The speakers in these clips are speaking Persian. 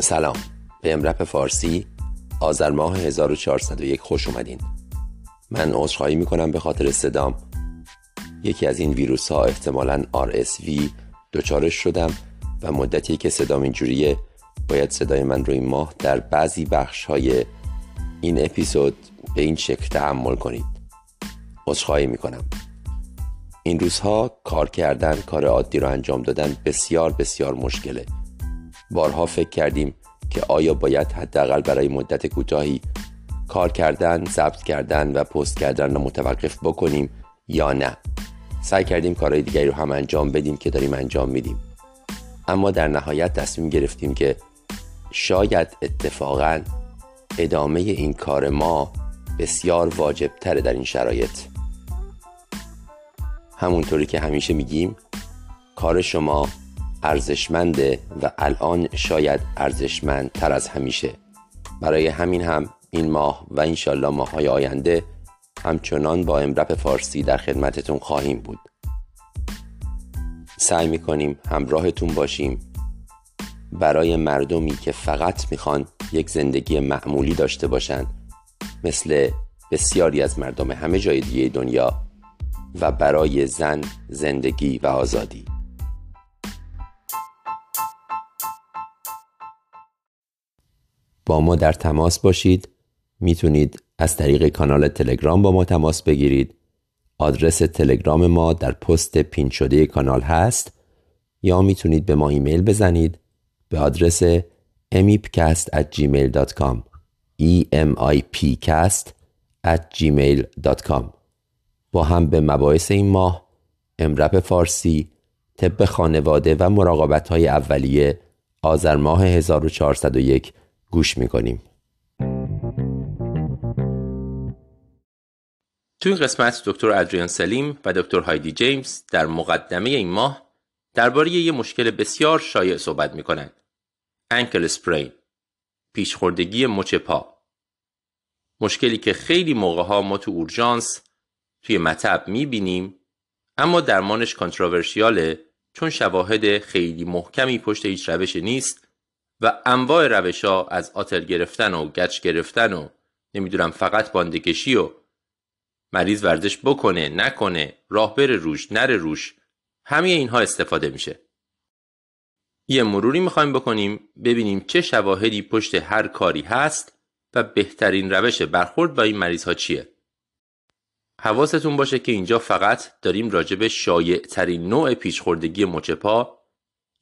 سلام. به امرپ فارسی آذر ماه 1401 خوش اومدین. من عذرخواهی می‌کنم به خاطر صدام. یکی از این ویروس ها احتمالا RSV دچارش شدم و مدتی که صدام اینجوریه باید صدای من رو این ماه در بعضی بخش های این اپیزود به این شکل تحمل کنید. عذرخواهی می‌کنم. این روزها کار کردن کار عادی رو انجام دادن بسیار بسیار مشکله. بارها فکر کردیم که آیا باید حداقل برای مدت کوتاهی کار کردن، ضبط کردن و پست کردن رو متوقف بکنیم یا نه. سعی کردیم کارهای دیگری رو هم انجام بدیم که داریم انجام میدیم. اما در نهایت تصمیم گرفتیم که شاید اتفاقا ادامه این کار ما بسیار واجب تره در این شرایط. همونطوری که همیشه میگیم کار شما ارزشمنده و الان شاید ارزشمند تر از همیشه. برای همین هم این ماه و انشالله ماهای آینده همچنان با امرپ فارسی در خدمتتون خواهیم بود. سعی می‌کنیم همراهتون باشیم. برای مردمی که فقط می‌خوان یک زندگی معمولی داشته باشن مثل بسیاری از مردم همه جای دیگه دنیا و برای زن زندگی و آزادی. با ما در تماس باشید. می‌تونید از طریق کانال تلگرام با ما تماس بگیرید. آدرس تلگرام ما در پست پین شده کانال هست. یا می‌تونید به ما ایمیل بزنید به آدرس emipcast at gmail.com emipcast at gmail.com با هم به مباحث این ماه امرپ فارسی طب خانواده و مراقبت های اولیه آذر ماه 1401 گوش می‌کنیم. تو این قسمت دکتر ادریان سلیم و دکتر هایدی جیمز در مقدمه این ماه درباره یه مشکل بسیار شایع صحبت می‌کنند. انکل سپرین پیشخوردگی مچ پا. مشکلی که خیلی موقع ها ما تو اورژانس توی مطب می‌بینیم اما درمانش کانتراورشیاله چون شواهد خیلی محکمی پشت هیچ روش نیست و انواع روش ها از آتل گرفتن و گچ گرفتن و نمی‌دونم فقط باندکشی و مریض ورزش بکنه نکنه راه بره روش نره روش همه اینها استفاده میشه. یه مروری می‌خوایم بکنیم ببینیم چه شواهدی پشت هر کاری هست و بهترین روش برخورد با این مریض ها چیه. حواستون باشه که اینجا فقط داریم راجع به شایع ترین نوع پیچخوردگی مچ پا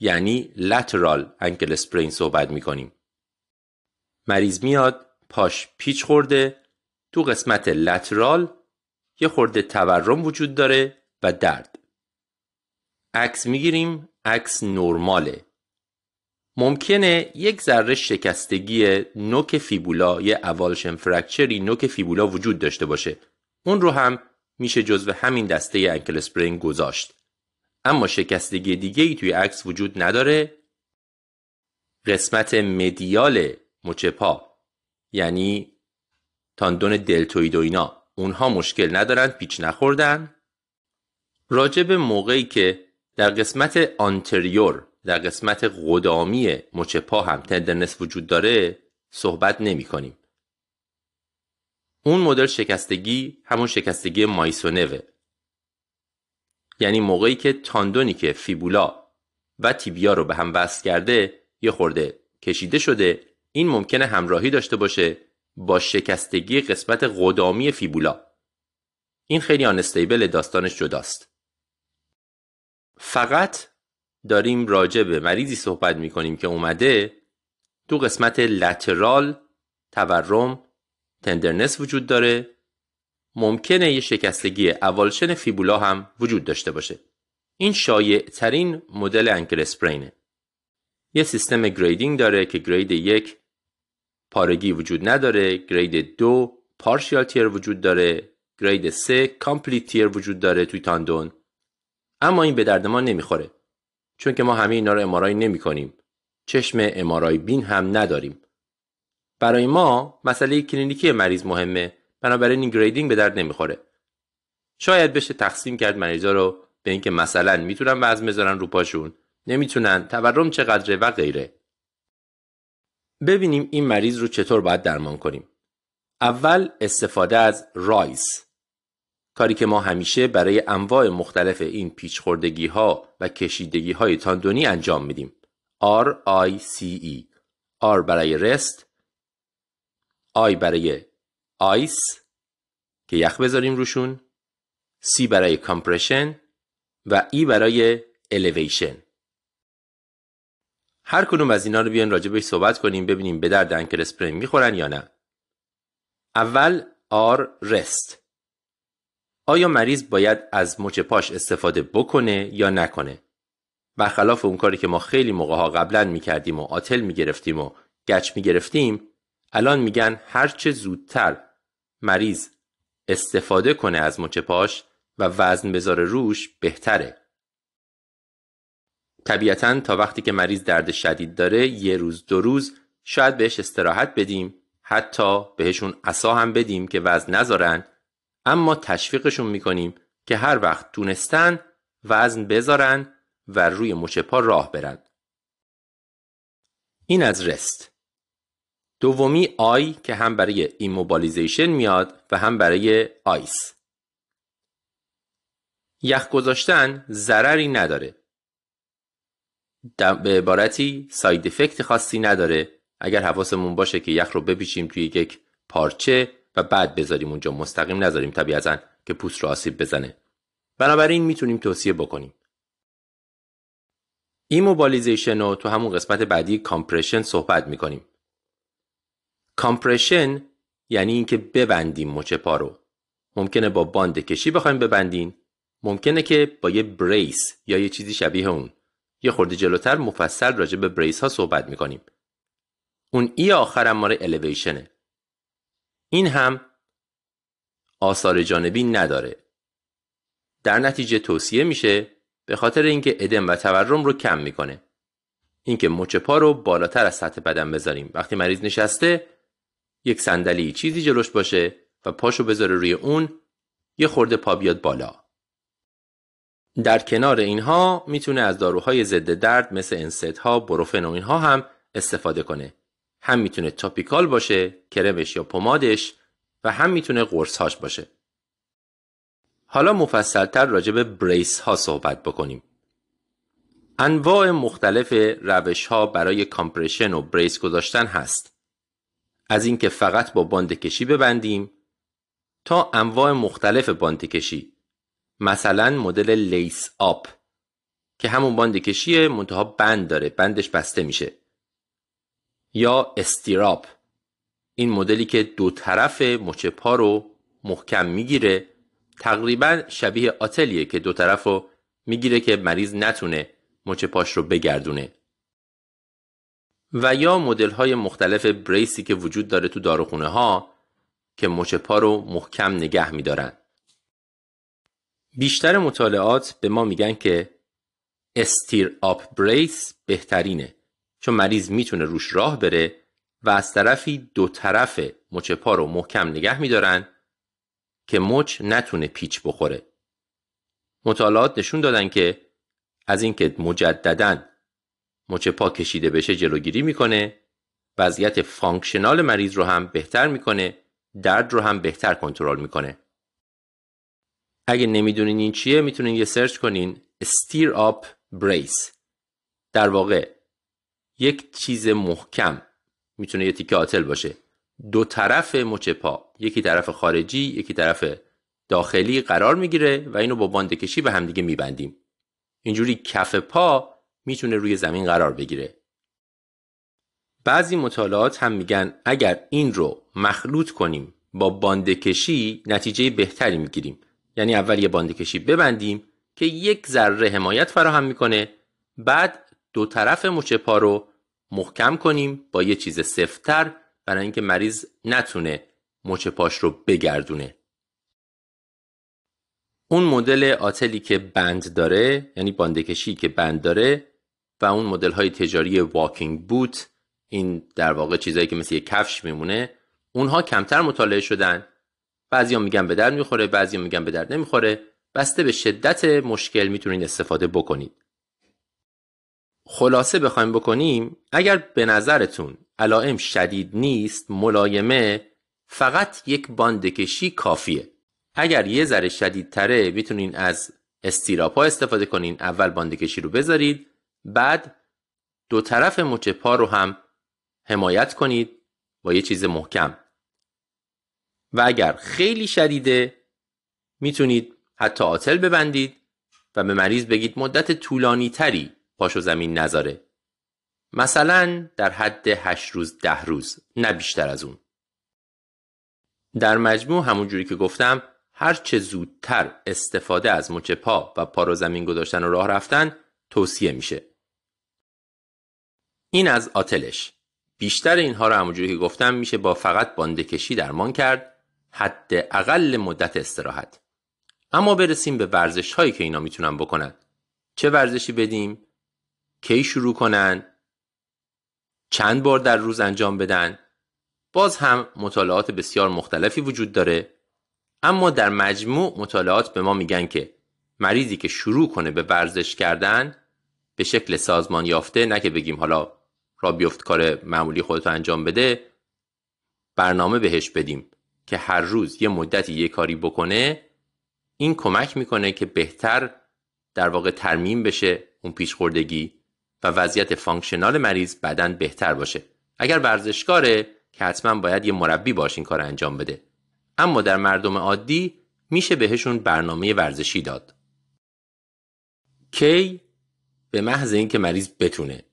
یعنی لترال انکل سپرین صحبت می‌کنیم. مریض میاد پاش پیچ خورده تو قسمت lateral یه خورده تورم وجود داره و درد. عکس می‌گیریم عکس نرماله. ممکنه یک ذره شکستگی نوک fibula یه avulsion fracture ی نوک fibula وجود داشته باشه. اون رو هم میشه جزو همین دسته ankle sprain گذاشت. اما شکستگی دیگه ای توی عکس وجود نداره. قسمت مدیال مچپا یعنی تاندون دلتوید و اینا. اونها مشکل ندارن پیچ نخوردن. راجع به موقعی که در قسمت آنتریور در قسمت قدامی مچ پا هم تندرنس وجود داره صحبت نمی کنیم. اون مدل شکستگی همون شکستگی مایسونوه. یعنی موقعی که تاندونی که فیبولا و تیبیا رو به هم وصل کرده یه خورده کشیده شده این ممکنه همراهی داشته باشه با شکستگی قسمت قدامی فیبولا. این خیلی آنستیبل داستانش جداست. فقط داریم راجع به مریضی صحبت می کنیم که اومده تو قسمت لترال تورم تندرنس وجود داره. ممکنه یه شکستگی اولشن فیبولا هم وجود داشته باشه. این شایع ترین مدل ankle sprain ه. یه سیستم grading داره که grade یک پارگی وجود نداره، grade دو partial tear وجود داره، grade سه complete tear وجود داره توی تاندون. اما این به درد ما نمی‌خوره. چون که ما همه اینا رو MRI نمی کنیم. چشم MRI بین هم نداریم. برای ما مسئله کلینیکی مریض مهمه بنابراین این grading به درد نمی‌خوره. شاید بشه تقسیم کرد مریضا رو به اینکه مثلا می‌تونن وزن بذارن رو پاشون. نمی‌تونن. تورم چقدره و غیره. ببینیم این مریض رو چطور باید درمان کنیم. اول استفاده از رایز کاری که ما همیشه برای انواع مختلف این پیچخوردگی ها و کشیدگی های تاندونی انجام میدیم. R I C E R برای رست. I برای ice که یخ بذاریم روشون C برای compression و E برای الیویشن. هر کدوم از اینا رو بیان راجع بهش صحبت کنیم ببینیم به درد ankle sprain می‌خورن یا نه. اول R rest. آیا مریض باید از مچ پاش استفاده بکنه یا نکنه؟ برخلاف اون کاری که ما خیلی موقع ها قبلا می‌کردیم و آتل می‌گرفتیم و گچ می‌گرفتیم الان میگن هرچه زودتر مریض استفاده کنه از مچ پاش و وزن بذاره روش بهتره. طبیعتا تا وقتی که مریض درد شدید داره یه روز دو روز شاید بهش استراحت بدیم حتی بهشون عصا هم بدیم که وزن نذارن اما تشویقشون می‌کنیم که هر وقت تونستن وزن بذارن و روی مچ پا راه برن. این از rest. دومی I که هم برای immobilization میاد و هم برای ice. یخ گذاشتن ضرری نداره. به عبارتی side effect خاصی نداره. اگر حواسمون باشه که یخ رو بپیچیم توی یک پارچه و بعد بذاریم اونجا مستقیم نذاریم طبیعتا که پوست رو آسیب بزنه. بنابراین می‌تونیم توصیه بکنیم. immobilization رو تو همون قسمت بعدی compression صحبت می‌کنیم. compression یعنی اینکه ببندیم مچ پا رو. ممکنه با باند کشی بخوایم ببندین. ممکنه که با یه brace یا یه چیزی شبیه اون. یه خورده جلوتر مفصل راجع به brace ها صحبت می‌کنیم. اون E آخر هم ماره الیویشنه. این هم آثار جانبی نداره. در نتیجه توصیه میشه به خاطر اینکه ادم و تورم رو کم می‌کنه. اینکه مچ پا رو بالاتر از سطح بدن بذاریم. وقتی مریض نشسته یک صندلی چیزی جلوش باشه و پاشو بذاره روی اون یه خورده پا بیاد بالا. در کنار اینها می‌تونه از داروهای ضد درد مثل انست ها بروفن و اینها هم استفاده کنه. هم می‌تونه topical باشه کرمش یا پمادش و هم می‌تونه قرص هاش باشه. حالا مفصلتر راجع به brace ها صحبت بکنیم. انواع مختلف روش ها برای compression و brace گذاشتن هست. از اینکه فقط با باند کشی ببندیم تا انواع مختلف باند کشی. مثلا مدل lace-up که همون باند کشی منتها بند داره بندش بسته میشه. یا استیراپ این مدلی که دو طرف مچ پا رو محکم می‌گیره. تقریبا شبیه آتلیه که دو طرف رو می‌گیره که مریض نتونه مچ پاش رو بگردونه. و یا مدل های مختلف بریسی که وجود داره تو داروخونه ها که مچ پا رو محکم نگه میدارن. بیشتر مطالعات به ما میگن که stirrup brace بهترینه چون مریض می‌تونه روش راه بره و از طرفی دو طرف مچ پا رو محکم نگه میدارن که مچ نتونه پیچ بخوره. مطالعات نشون دادن که از اینکه مجددا مچ پا کشیده بشه جلوگیری می‌کنه. وضعیت functional مریض رو هم بهتر می‌کنه. درد رو هم بهتر کنترل می‌کنه. اگه نمی‌دونین این چیه می‌تونین یه سرچ کنین. stirrup brace در واقع یک چیز محکم می‌تونه یه تیکه آتل باشه. دو طرف مچ پا یکی طرف خارجی یکی طرف داخلی قرار می‌گیره و اینو با باند کشی به همدیگه میبندیم. اینجوری کف پا می‌تونه روی زمین قرار بگیره. بعضی مطالعات هم میگن اگر این رو مخلوط کنیم با باندکشی نتیجه بهتری می‌گیریم یعنی اول یه باندکشی ببندیم که یک ذره حمایت فراهم می‌کنه بعد دو طرف مچ پا رو محکم کنیم با یه چیز سفتتر برای اینکه مریض نتونه مچ پاش رو بگردونه اون مدل آتلی که بند داره یعنی باندکشی که بند داره و اون مدل های تجاری واکینگ بوت این در واقع چیزایی که مثل یه کفش میمونه اونها کمتر مطالعه شدن. بعضیا میگن به درد می‌خوره بعضیا میگن به درد نمی‌خوره. بسته به شدت مشکل می‌تونید استفاده بکنید. خلاصه بخوایم بکنیم اگر به نظرتون علائم شدید نیست ملایمه فقط یک باندکشی کافیه. اگر یه ذره شدید تره می‌تونین از استیراپا استفاده کنین. اول باندکشی رو بذارید بعد دو طرف مچ پا رو هم حمایت کنید با یه چیز محکم. و اگر خیلی شدیده می‌تونید حتی آتل ببندید و به مریض بگید مدت طولانی تری پاشو زمین نذاره. مثلا در حد 8 روز ده روز نه بیشتر از اون. در مجموع همون جوری که گفتم هر چه زودتر استفاده از مچ پا و پا رو زمین گذاشتن و راه رفتن توصیه میشه. این از آتلش. بیشتر اینها رو همونجوری که گفتم میشه با فقط باندکشی درمان کرد حد اقل مدت استراحت. اما برسیم به ورزش هایی که اینا می‌تونن بکنن. چه ورزشی بدیم؟ کی شروع کنن؟ چند بار در روز انجام بدن؟ باز هم مطالعات بسیار مختلفی وجود داره. اما در مجموع مطالعات به ما میگن که مریضی که شروع کنه به ورزش کردن به شکل سازمان یافته نه که بگیم حالا را بیفت کار معمولی خودتو انجام بده برنامه بهش بدیم که هر روز یه مدتی یه کاری بکنه این کمک می‌کنه که بهتر در واقع ترمیم بشه اون پیشخوردگی و وضعیت functional مریض بعدا بهتر باشه. اگر ورزشکاره که حتما باید یه مربی باش این کار انجام بده. اما در مردم عادی میشه بهشون برنامه ورزشی داد. کی؟ به محض اینکه مریض بتونه.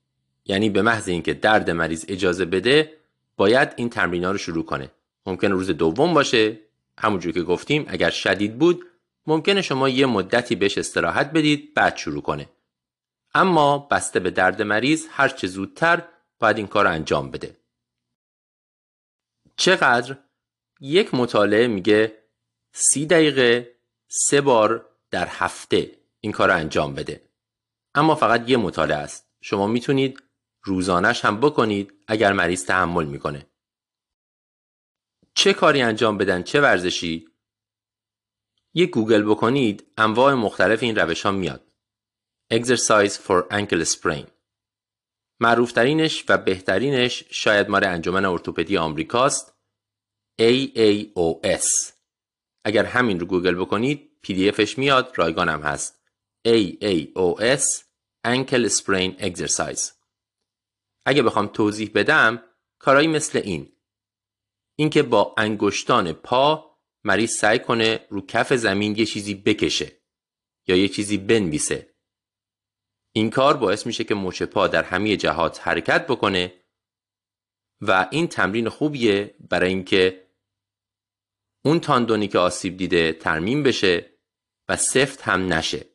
یعنی به محض اینکه درد مریض اجازه بده باید این تمرین رو شروع کنه. ممکن روز دوم باشه همونجور که گفتیم اگر شدید بود ممکنه شما یه مدتی بهش استراحت بدید بعد شروع کنه. اما بسته به درد مریض هر چه زودتر باید این کار انجام بده. چقدر؟ یک مطالعه میگه سی دقیقه سه بار در هفته این کار رو انجام بده. اما فقط یه مطالعه است. شما می‌تونید روزانش هم بکنید اگر مریض تحمل می‌کنه. چه کاری انجام بدن چه ورزشی؟ یک گوگل بکنید انواع مختلف این روش ها میاد. Exercise for Ankle Sprain. معروفترینش و بهترینش شاید مال انجمن ارتوپدی آمریکاست. AAOS اگر همین رو گوگل بکنید PDF ش میاد رایگانم هست. AAOS Ankle Sprain Exercise. اگه بخوام توضیح بدم کارایی مثل این. اینکه با انگشتان پا مریض سعی کنه رو کف زمین یه چیزی بکشه یا یه چیزی بنویسه. این کار باعث میشه که مچ پا در همه جهات حرکت بکنه و این تمرین خوبیه برای اینکه اون تاندونی که آسیب دیده ترمیم بشه و سفت هم نشه.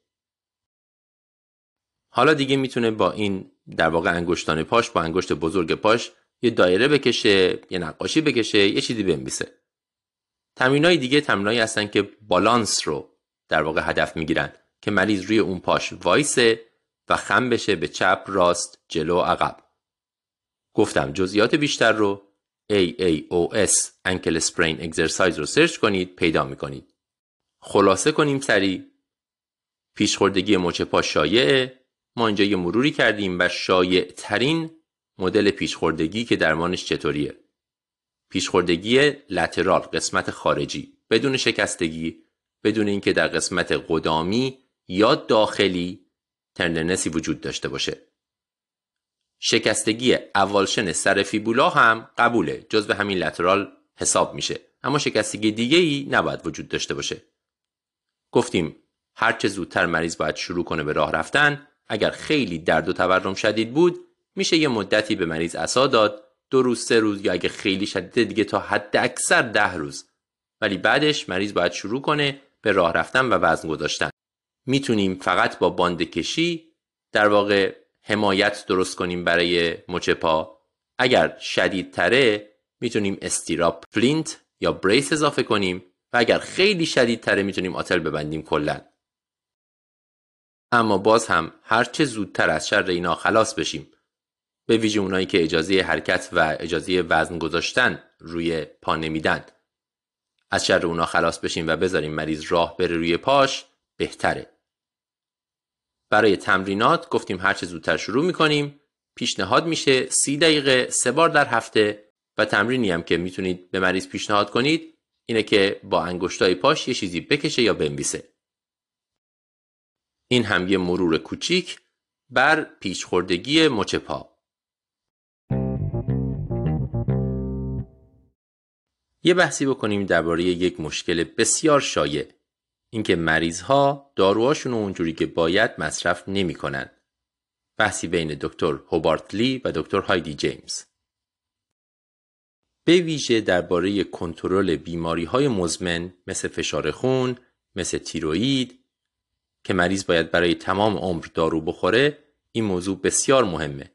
حالا دیگه می‌تونه با این در واقع انگشتان پاش با انگشت بزرگ پاش یه دایره بکشه یه نقاشی بکشه یه چیزی بنویسه. های دیگه تمرینایی هستن که بالانس رو در واقع هدف می‌گیرن که مریض روی اون پاش وایسه و خم بشه به چپ راست جلو عقب. گفتم جزئیات بیشتر رو AAOS Ankle Sprain Exercise رو سرچ کنید پیدا می‌کنید. خلاصه کنیم سریع. پیشخوردگی مچ پا شایعه. ما اینجا یه مروری کردیم و شایع ترین مدل پیشخوردگی که درمانش چطوریه؟ پیشخوردگی لترال قسمت خارجی. بدون شکستگی بدون اینکه در قسمت قدامی یا داخلی تندرنسی وجود داشته باشه. شکستگی اوالشن سر فیبولا هم قبوله جزو همین لترال حساب میشه. اما شکستگی دیگه ای نباید وجود داشته باشه. گفتیم هرچه زودتر مریض باید شروع کنه به راه رفتن اگر خیلی درد و تورم شدید بود میشه یه مدتی به مریض عصا داد دو روز سه روز یا اگه خیلی شدیده دیگه تا حد اکثر ده روز. ولی بعدش مریض باید شروع کنه به راه رفتن و وزن گذاشتن. می‌تونیم فقط با باند کشی در واقع حمایت درست کنیم برای مچ پا. اگر شدید تره می‌تونیم stirrup splint یا brace اضافه کنیم و اگر خیلی شدید تره می‌تونیم آتل ببندیم کلا. اما باز هم هرچه زودتر از شر اینا خلاص بشیم. به ویژه اونایی که اجازه حرکت و اجازه وزن گذاشتن روی پا نمیدن. از شر اونا خلاص بشیم و بذاریم مریض راه بره روی پاش بهتره. برای تمرینات گفتیم هرچه زودتر شروع می‌کنیم پیشنهاد میشه سی دقیقه سه بار در هفته و تمرینی هم که می‌تونید به مریض پیشنهاد کنید اینه که با انگشتای پاش یه چیزی بکشه یا بنویسه. این هم یه مرور کوچیک بر پیچخوردگی مچ پا. یه بحثی بکنیم درباره یک مشکل بسیار شایع. اینکه مریض ها داروهاشون رو اونجوری که باید مصرف نمی‌کنن. بحثی بین دکتر هوبارت لی و دکتر هایدی جیمز. به ویژه درباره کنترل بیماری های مزمن مثل فشار خون، مثل تیروئید که مریض باید برای تمام عمر دارو بخوره این موضوع بسیار مهمه.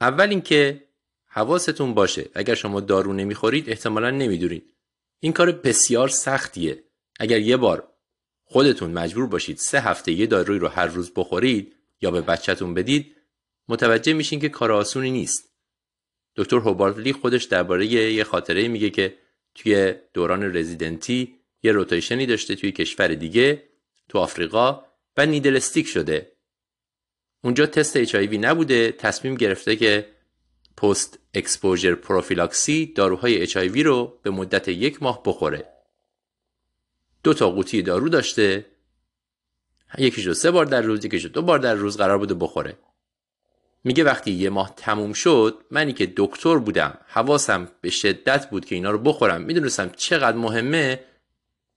اول اینکه حواستون باشه اگر شما دارو نمی‌خورید احتمالا نمی‌دونید. این کار بسیار سختیه. اگر یه بار خودتون مجبور باشید سه هفته یه داروی رو هر روز بخورید یا به بچهتون بدید متوجه میشین که کار آسونی نیست. دکتر هوبارتلی خودش درباره یه خاطره میگه که توی دوران رزیدنتی یه rotation ی داشته توی کشور دیگه تو آفریقا و needlestick شده. اونجا تست HIV نبوده تصمیم گرفته که post exposure پروفیلاکسی داروهای HIV رو به مدت یک ماه بخوره. دو تا قوطی دارو داشته. یکیشو سه بار در روز یکیشو دو بار در روز قرار بوده بخوره. میگه وقتی یه ماه تموم شد منی که دکتر بودم حواسم به شدت بود که اینا رو بخورم. می‌دونستم چقدر مهمه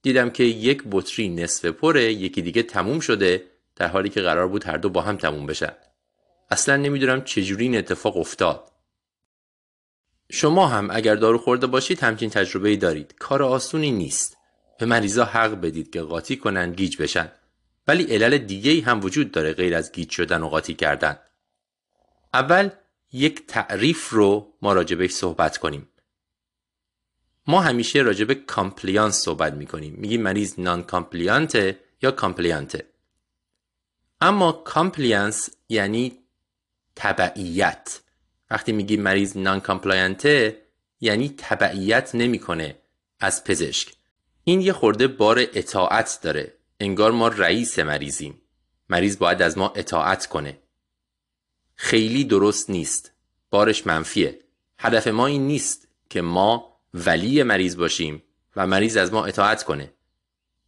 دیدم که یک بطری نصف پره یکی دیگه تموم شده در حالی که قرار بود هر دو با هم تموم بشن. اصلا نمی‌دونم چجوری این اتفاق افتاد. شما هم اگر دارو خورده باشید همچین تجربه ای دارید. کار آسونی نیست. به مریضا حق بدید که قاطی کنن گیج بشن. ولی علل دیگه ای هم وجود داره غیر از گیج شدن و قاطی کردن. اول یک تعریف رو ما راجبش صحبت کنیم. ما همیشه راجب compliance صحبت می‌کنیم. میگیم مریض non-compliant ه یا compliant ه اما compliance یعنی تبعیت. وقتی میگیم مریض non-compliant ه یعنی تبعیت نمی‌کنه از پزشک. این یه خورده بار اطاعت داره. انگار ما رئیس مریضیم. مریض باید از ما اطاعت کنه. خیلی درست نیست. بارش منفیه. هدف ما این نیست که ما ولی مریض باشیم و مریض از ما اطاعت کنه.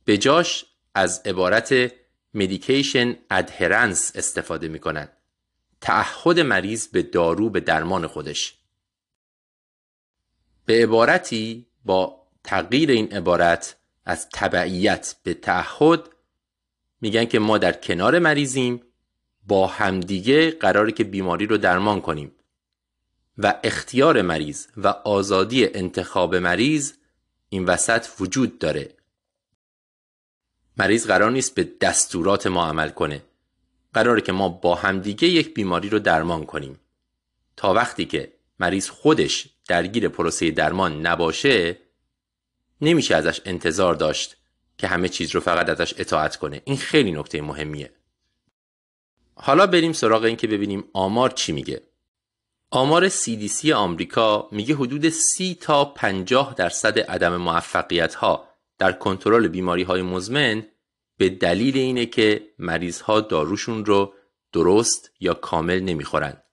به جاش از عبارت مدیکیشن ادهرنس استفاده می‌کنن. تعهد مریض به دارو به درمان خودش. به عبارتی با تغییر این عبارت از تبعیت به تعهد میگن که ما در کنار مریضیم با همدیگه قراره که بیماری رو درمان کنیم. و اختیار مریض و آزادی انتخاب مریض این وسط وجود داره. مریض قرار نیست به دستورات ما عمل کنه. قراره که ما با همدیگه یک بیماری رو درمان کنیم. تا وقتی که مریض خودش درگیر پروسه درمان نباشه نمیشه ازش انتظار داشت که همه چیز رو فقط ازش اطاعت کنه. این خیلی نکته مهمیه. حالا بریم سراغ این که ببینیم آمار چی میگه. آمار CDC آمریکا میگه حدود 30 تا 50 درصد عدم موفقیت ها در کنترل بیماری های مزمن به دلیل اینه که مریض ها داروشون رو درست یا کامل نمی‌خورند.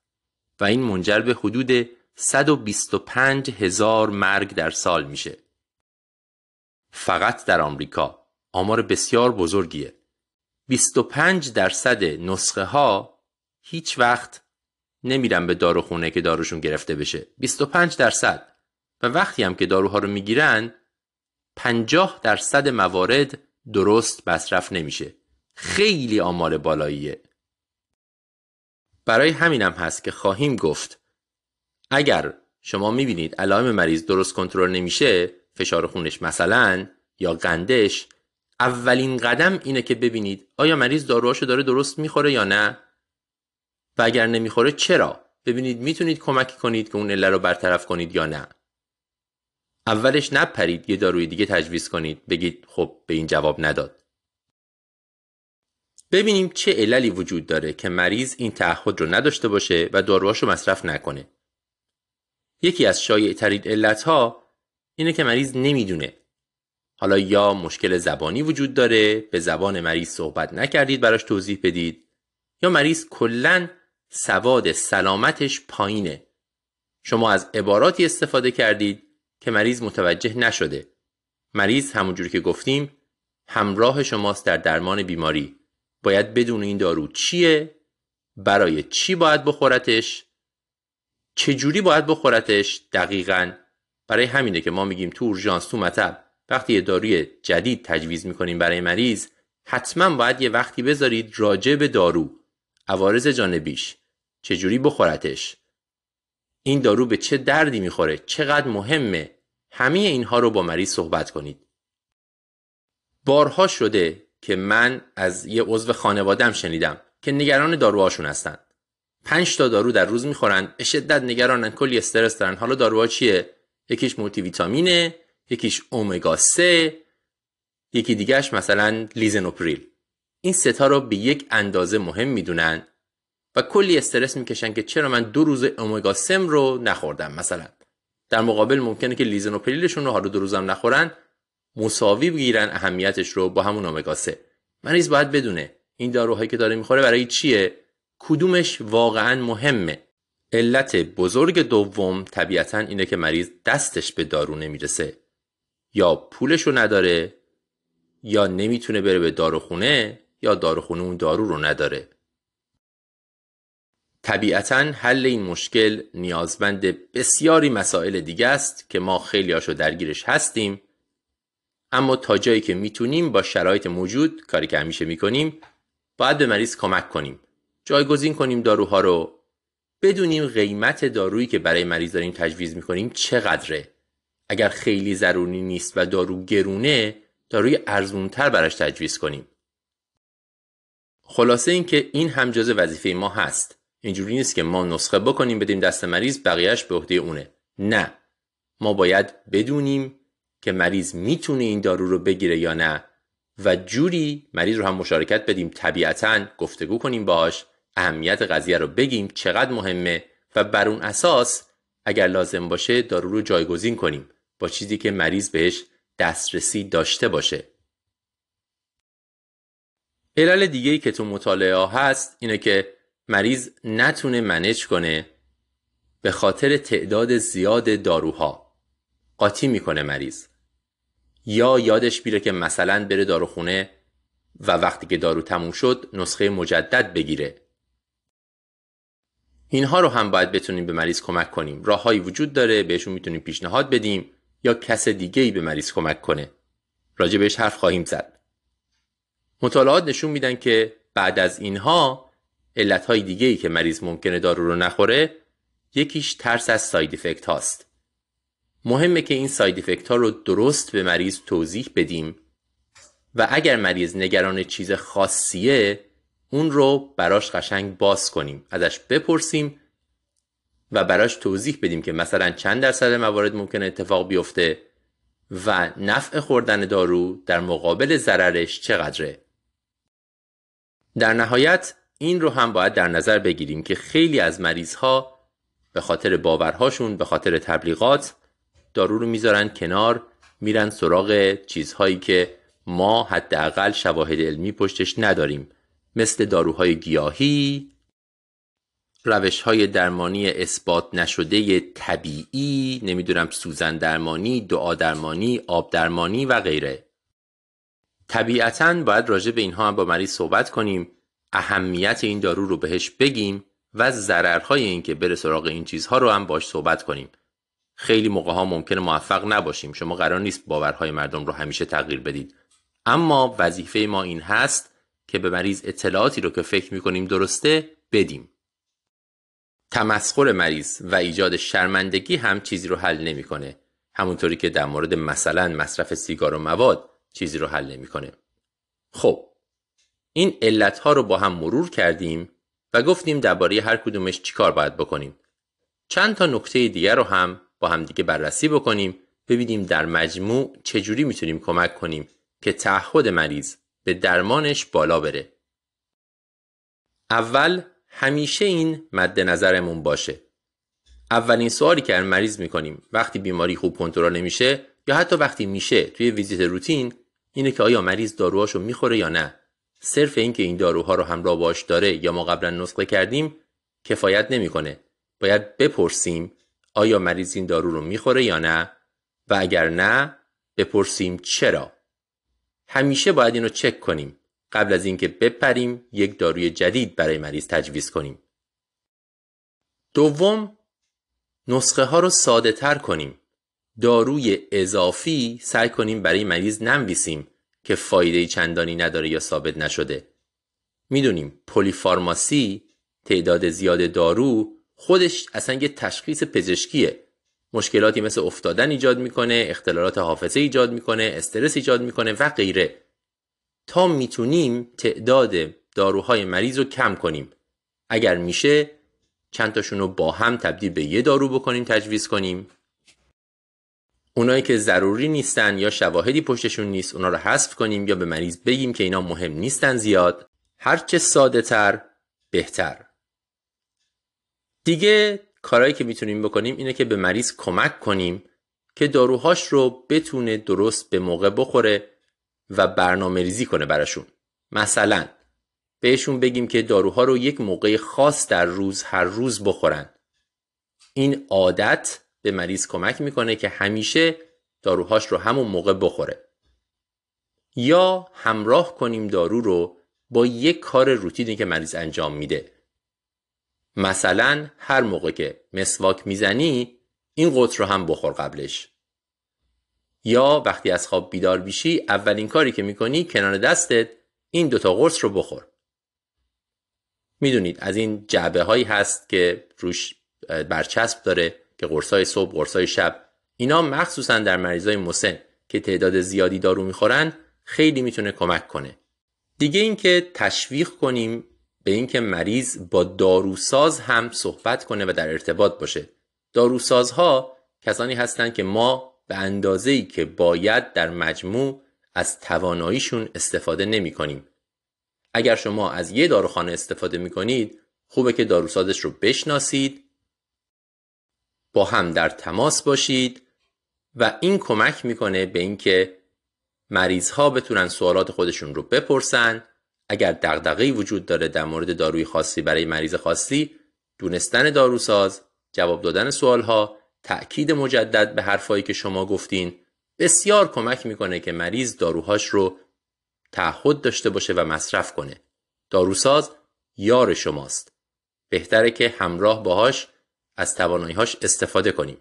و این منجر به حدود 125 هزار مرگ در سال میشه. فقط در آمریکا آمار بسیار بزرگیه. 25 درصد نسخه ها هیچ وقت نمیرن به داروخونه که داروشون گرفته بشه. 25 درصد. و وقتی هم که داروها رو می‌گیرن 50 درصد موارد درست مصرف نمیشه. خیلی آمار بالاییه. برای همینم هست که خواهیم گفت اگر شما می‌بینید علائم مریض درست کنترل نمیشه فشار خونش مثلا یا قندش اولین قدم اینه که ببینید آیا مریض داروهاشو داره درست می‌خوره یا نه. اگر نمی‌خوره چرا؟ ببینید می‌تونید کمک کنید که اون عله رو برطرف کنید یا نه. اولش نپرید یه داروی دیگه تجویز کنید. بگید خب به این جواب نداد. ببینیم چه عللی وجود داره که مریض این تعهد رو نداشته باشه و داروهاشو مصرف نکنه. یکی از شایع ترین علت ها اینه که مریض نمی‌دونه. حالا یا مشکل زبانی وجود داره به زبان مریض صحبت نکردید براش توضیح بدید یا مریض کلا سواد سلامتش پایینه. شما از عباراتی استفاده کردید که مریض متوجه نشده. مریض همونجور که گفتیم همراه شماست در درمان بیماری. باید بدون این دارو چیه؟ برای چی باید بخورتش؟ چجوری باید بخورتش؟ دقیقا. برای همینه که ما میگیم تو اورژانس تو مطب وقتی یه داروی جدید تجویز می‌کنیم برای مریض حتما باید یه وقتی بذارید راجع به دارو. عوارض جانبیش. چجوری بخورتش؟ این دارو به چه دردی می‌خوره؟ چقدر مهمه؟ همه اینها رو با مریض صحبت کنید. بارها شده که من از یه عضو خانوادم شنیدم که نگران داروهاشون هستن. پنج تا دارو در روز می‌خورن. به شدت نگرانن. کلی استرس دارن. حالا داروها چیه؟ یکیش مولتی ویتامینه یکیش اومگا 3 یکی دیگهش مثلا لیزنوپریل. این ستا رو به یک اندازه مهم می‌دونن. و کلی استرس می‌کشن که چرا من دو روز اومگا سم رو نخوردم مثلا. در مقابل ممکنه که لیزنوپریلشون رو حالا دو روزم نخورن مساوی بگیرن اهمیتش رو با همون اومگا 3 مریض باید بدونه این داروهایی که داره می‌خوره برای چیه؟ کدومش واقعا مهمه؟ علت بزرگ دوم طبیعتا اینه که مریض دستش به دارو نمی‌رسه. یا پولش رو نداره یا نمی‌تونه بره به داروخونه یا داروخونه اون دارو رو نداره. طبیعتا حل این مشکل نیازمند بسیاری مسائل دیگه است که ما خیلی هاشو درگیرش هستیم. اما تا جایی که می‌تونیم با شرایط موجود کاری که همیشه می‌کنیم باید به مریض کمک کنیم. جایگزین کنیم داروها رو. بدونیم قیمت دارویی که برای مریض داریم تجویز می‌کنیم چقدره. اگر خیلی ضروری نیست و دارو گرونه داروی ارزونتر براش تجویز کنیم. خلاصه اینکه این هم جز وظیفه ما هست. اینجوری نیست که ما نسخه بکنیم بدیم دست مریض بقیهش به عهده اونه. نه. ما باید بدونیم که مریض می‌تونه این دارو رو بگیره یا نه و جوری مریض رو هم مشارکت بدیم طبیعتا گفتگو کنیم باش اهمیت قضیه رو بگیم چقدر مهمه و بر اون اساس اگر لازم باشه دارو رو جایگزین کنیم با چیزی که مریض بهش دسترسی داشته باشه. علل دیگه ای که تو مطالعه ها هست اینه که مریض نتونه منج کنه به خاطر تعداد زیاد داروها. قاطی می‌کنه مریض. یا یادش بیره که مثلا بره داروخونه و وقتی که دارو تموم شد نسخه مجدد بگیره. اینها رو هم باید بتونیم به مریض کمک کنیم. راههایی وجود داره بهشون می‌تونیم پیشنهاد بدیم یا کس دیگه ای به مریض کمک کنه. راجع بهش حرف خواهیم زد. مطالعات نشون میدن که بعد از اینها علتهای دیگه ای که مریض ممکنه دارو رو نخوره یکیش ترس از side effect هاست. مهمه که این side effect ها رو درست به مریض توضیح بدیم و اگر مریض نگران چیز خاصیه اون رو براش قشنگ باز کنیم ازش بپرسیم و براش توضیح بدیم که مثلا چند درصد موارد ممکن اتفاق بیفته و نفع خوردن دارو در مقابل ضررش چقدره. در نهایت این رو هم باید در نظر بگیریم که خیلی از مریض ها به خاطر باورهاشون به خاطر تبلیغات دارو رو می‌ذارن کنار میرن سراغ چیزهایی که ما حداقل شواهد علمی پشتش نداریم. مثل داروهای گیاهی روش های درمانی اثبات نشده طبیعی نمی‌دونم سوزن درمانی دعا درمانی آب درمانی و غیره. طبیعتا باید راجع به اینها هم با مریض صحبت کنیم. اهمیت این دارو رو بهش بگیم و ضررهای این که بره سراغ این چیزها رو هم باش صحبت کنیم. خیلی موقع ها ممکنه موفق نباشیم. شما قرار نیست باورهای مردم رو همیشه تغییر بدید. اما وظیفه ما این هست که به مریض اطلاعاتی رو که فکر می‌کنیم درسته بدیم. تمسخر مریض و ایجاد شرمندگی هم چیزی رو حل نمی‌کنه. همونطوری که در مورد مثلا مصرف سیگار و مواد چیزی رو حل نمی‌کنه. خب این علت ها رو با هم مرور کردیم و گفتیم درباره هر کدومش چیکار باید بکنیم. چند تا نکته دیگر رو هم با هم دیگه بررسی بکنیم ببینیم در مجموع چجوری می‌تونیم کمک کنیم که تعهد مریض به درمانش بالا بره. اول همیشه این مد نظرمون باشه. اولین سوالی که مریض می‌کنیم وقتی بیماری خوب کنترل نمیشه یا حتی وقتی میشه توی ویزیت روتین اینه که آیا مریض داروهاشو می‌خوره یا نه صرف اینکه این داروها رو همراه باش داره یا ما قبلا نسخه کردیم کفایت نمی‌کنه. باید بپرسیم آیا مریض این دارو رو می‌خوره یا نه؟ و اگر نه بپرسیم چرا؟ همیشه باید اینو چک کنیم. قبل از اینکه بپریم یک داروی جدید برای مریض تجویز کنیم. دوم نسخه ها رو ساده تر کنیم. داروی اضافی سعی کنیم برای مریض ننویسیم. که فایده چندانی نداره یا ثابت نشده. می‌دونیم پلیفارماسی تعداد زیاد دارو خودش اصلا یه تشخیص پزشکیه. مشکلاتی مثل افتادن ایجاد می‌کنه اختلالات حافظه ایجاد می‌کنه استرس ایجاد می‌کنه و غیره. تا می‌تونیم تعداد داروهای مریض رو کم کنیم. اگر میشه چند تاشون رو با هم تبدیل به یه دارو بکنیم تجویز کنیم. اونایی که ضروری نیستن یا شواهدی پشتشون نیست اونا رو حذف کنیم یا به مریض بگیم که اینا مهم نیستن زیاد. هرچه ساده تر بهتر. دیگه کارهایی که می‌تونیم بکنیم اینه که به مریض کمک کنیم که داروهاش رو بتونه درست به موقع بخوره و برنامه ریزی کنه براشون. مثلا بهشون بگیم که داروها رو یک موقع خاص در روز هر روز بخورن. این عادت به مریض کمک می‌کنه که همیشه داروهاش رو همون موقع بخوره. یا همراه کنیم دارو رو با یک کار روتینی که مریض انجام میده. مثلا هر موقع که مسواک می‌زنی این قطر رو هم بخور قبلش. یا وقتی از خواب بیدار بیشی اولین کاری که می‌کنی کنار دستت این دوتا قرص رو بخور. می‌دونید از این جعبه هایی هست که روش برچسب داره. که قرصای صبح قرصای شب. اینا مخصوصا در مریضای مسن که تعداد زیادی دارو می‌خورن خیلی می‌تونه کمک کنه. دیگه اینکه تشویق کنیم به اینکه مریض با داروساز هم صحبت کنه و در ارتباط باشه. داروسازها کسانی هستند که ما به اندازه‌ای که باید در مجموع از تواناییشون استفاده نمی کنیم. اگر شما از یه داروخانه استفاده می کنید خوبه که داروسازش رو بشناسید با هم در تماس باشید و این کمک می‌کنه به اینکه مریض ها بتونن سوالات خودشون رو بپرسن. اگر دغدغه‌ای وجود داره در مورد داروی خاصی برای مریض خاصی دونستن داروساز جواب دادن سوالها تأکید مجدد به حرفایی که شما گفتین بسیار کمک می‌کنه که مریض داروهاش رو تعهد داشته باشه و مصرف کنه. داروساز یار شماست. بهتره که همراه باهاش از تواناییهاش استفاده کنیم.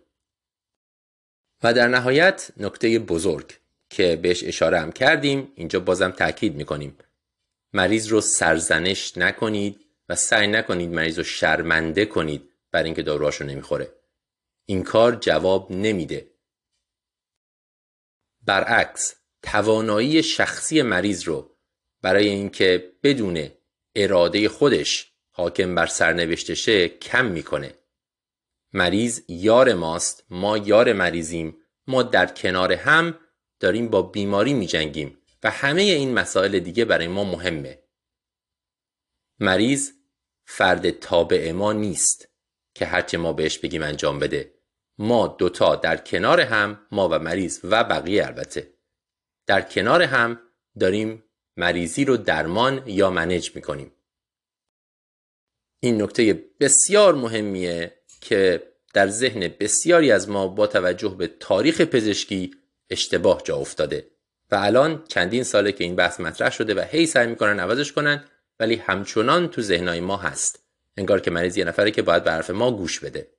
و در نهایت نکته بزرگ که بهش اشاره هم کردیم اینجا بازم تاکید می‌کنیم. مریض رو سرزنش نکنید و سعی نکنید مریض رو شرمنده کنید بر اینکه داروهاشو نمی‌خوره. این کار جواب نمیده. برعکس توانایی شخصی مریض رو برای اینکه بدون اراده خودش حاکم بر سرنوشتشه کم می‌کنه. مریض یار ماست ما یار مریضیم ما در کنار هم داریم با بیماری میجنگیم و همه این مسائل دیگه برای ما مهمه. مریض فرد تابع ما نیست که هرچه ما بهش بگیم انجام بده. ما دوتا در کنار هم ما و مریض و بقیه البته. در کنار هم داریم مریضی رو درمان یا منج می‌کنیم. این نکته بسیار مهمیه که در ذهن بسیاری از ما با توجه به تاریخ پزشکی اشتباه جا افتاده و الان چندین ساله که این بحث مطرح شده و هی سعی می‌کنن عوضش کنن ولی همچنان تو ذهنهای ما هست. انگار که مریض یه نفره که باید به حرف ما گوش بده.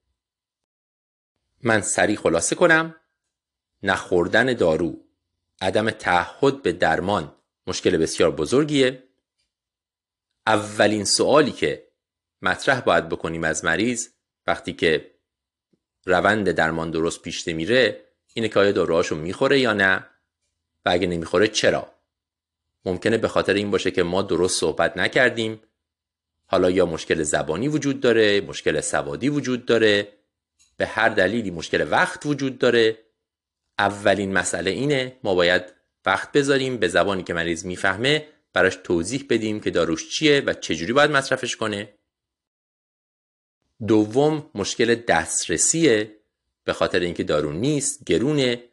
من سریع خلاصه کنم. نخوردن دارو. عدم تعهد به درمان مشکل بسیار بزرگیه. اولین سوالی که مطرح باید بکنیم از مریض وقتی که روند درمان درست پیش میره اینه که آیا داروهاشو می‌خوره یا نه؟ و اگه نمی‌خوره چرا؟ ممکنه به خاطر این باشه که ما درست صحبت نکردیم. حالا یا مشکل زبانی وجود داره مشکل سوادی وجود داره به هر دلیلی مشکل وقت وجود داره. اولین مسئله اینه ما باید وقت بذاریم به زبانی که مریض می‌فهمه براش توضیح بدیم که داروش چیه و چجوری باید مصرفش کنه. دوم مشکل دسترسیه. به خاطر اینکه دارو نیست گرونه.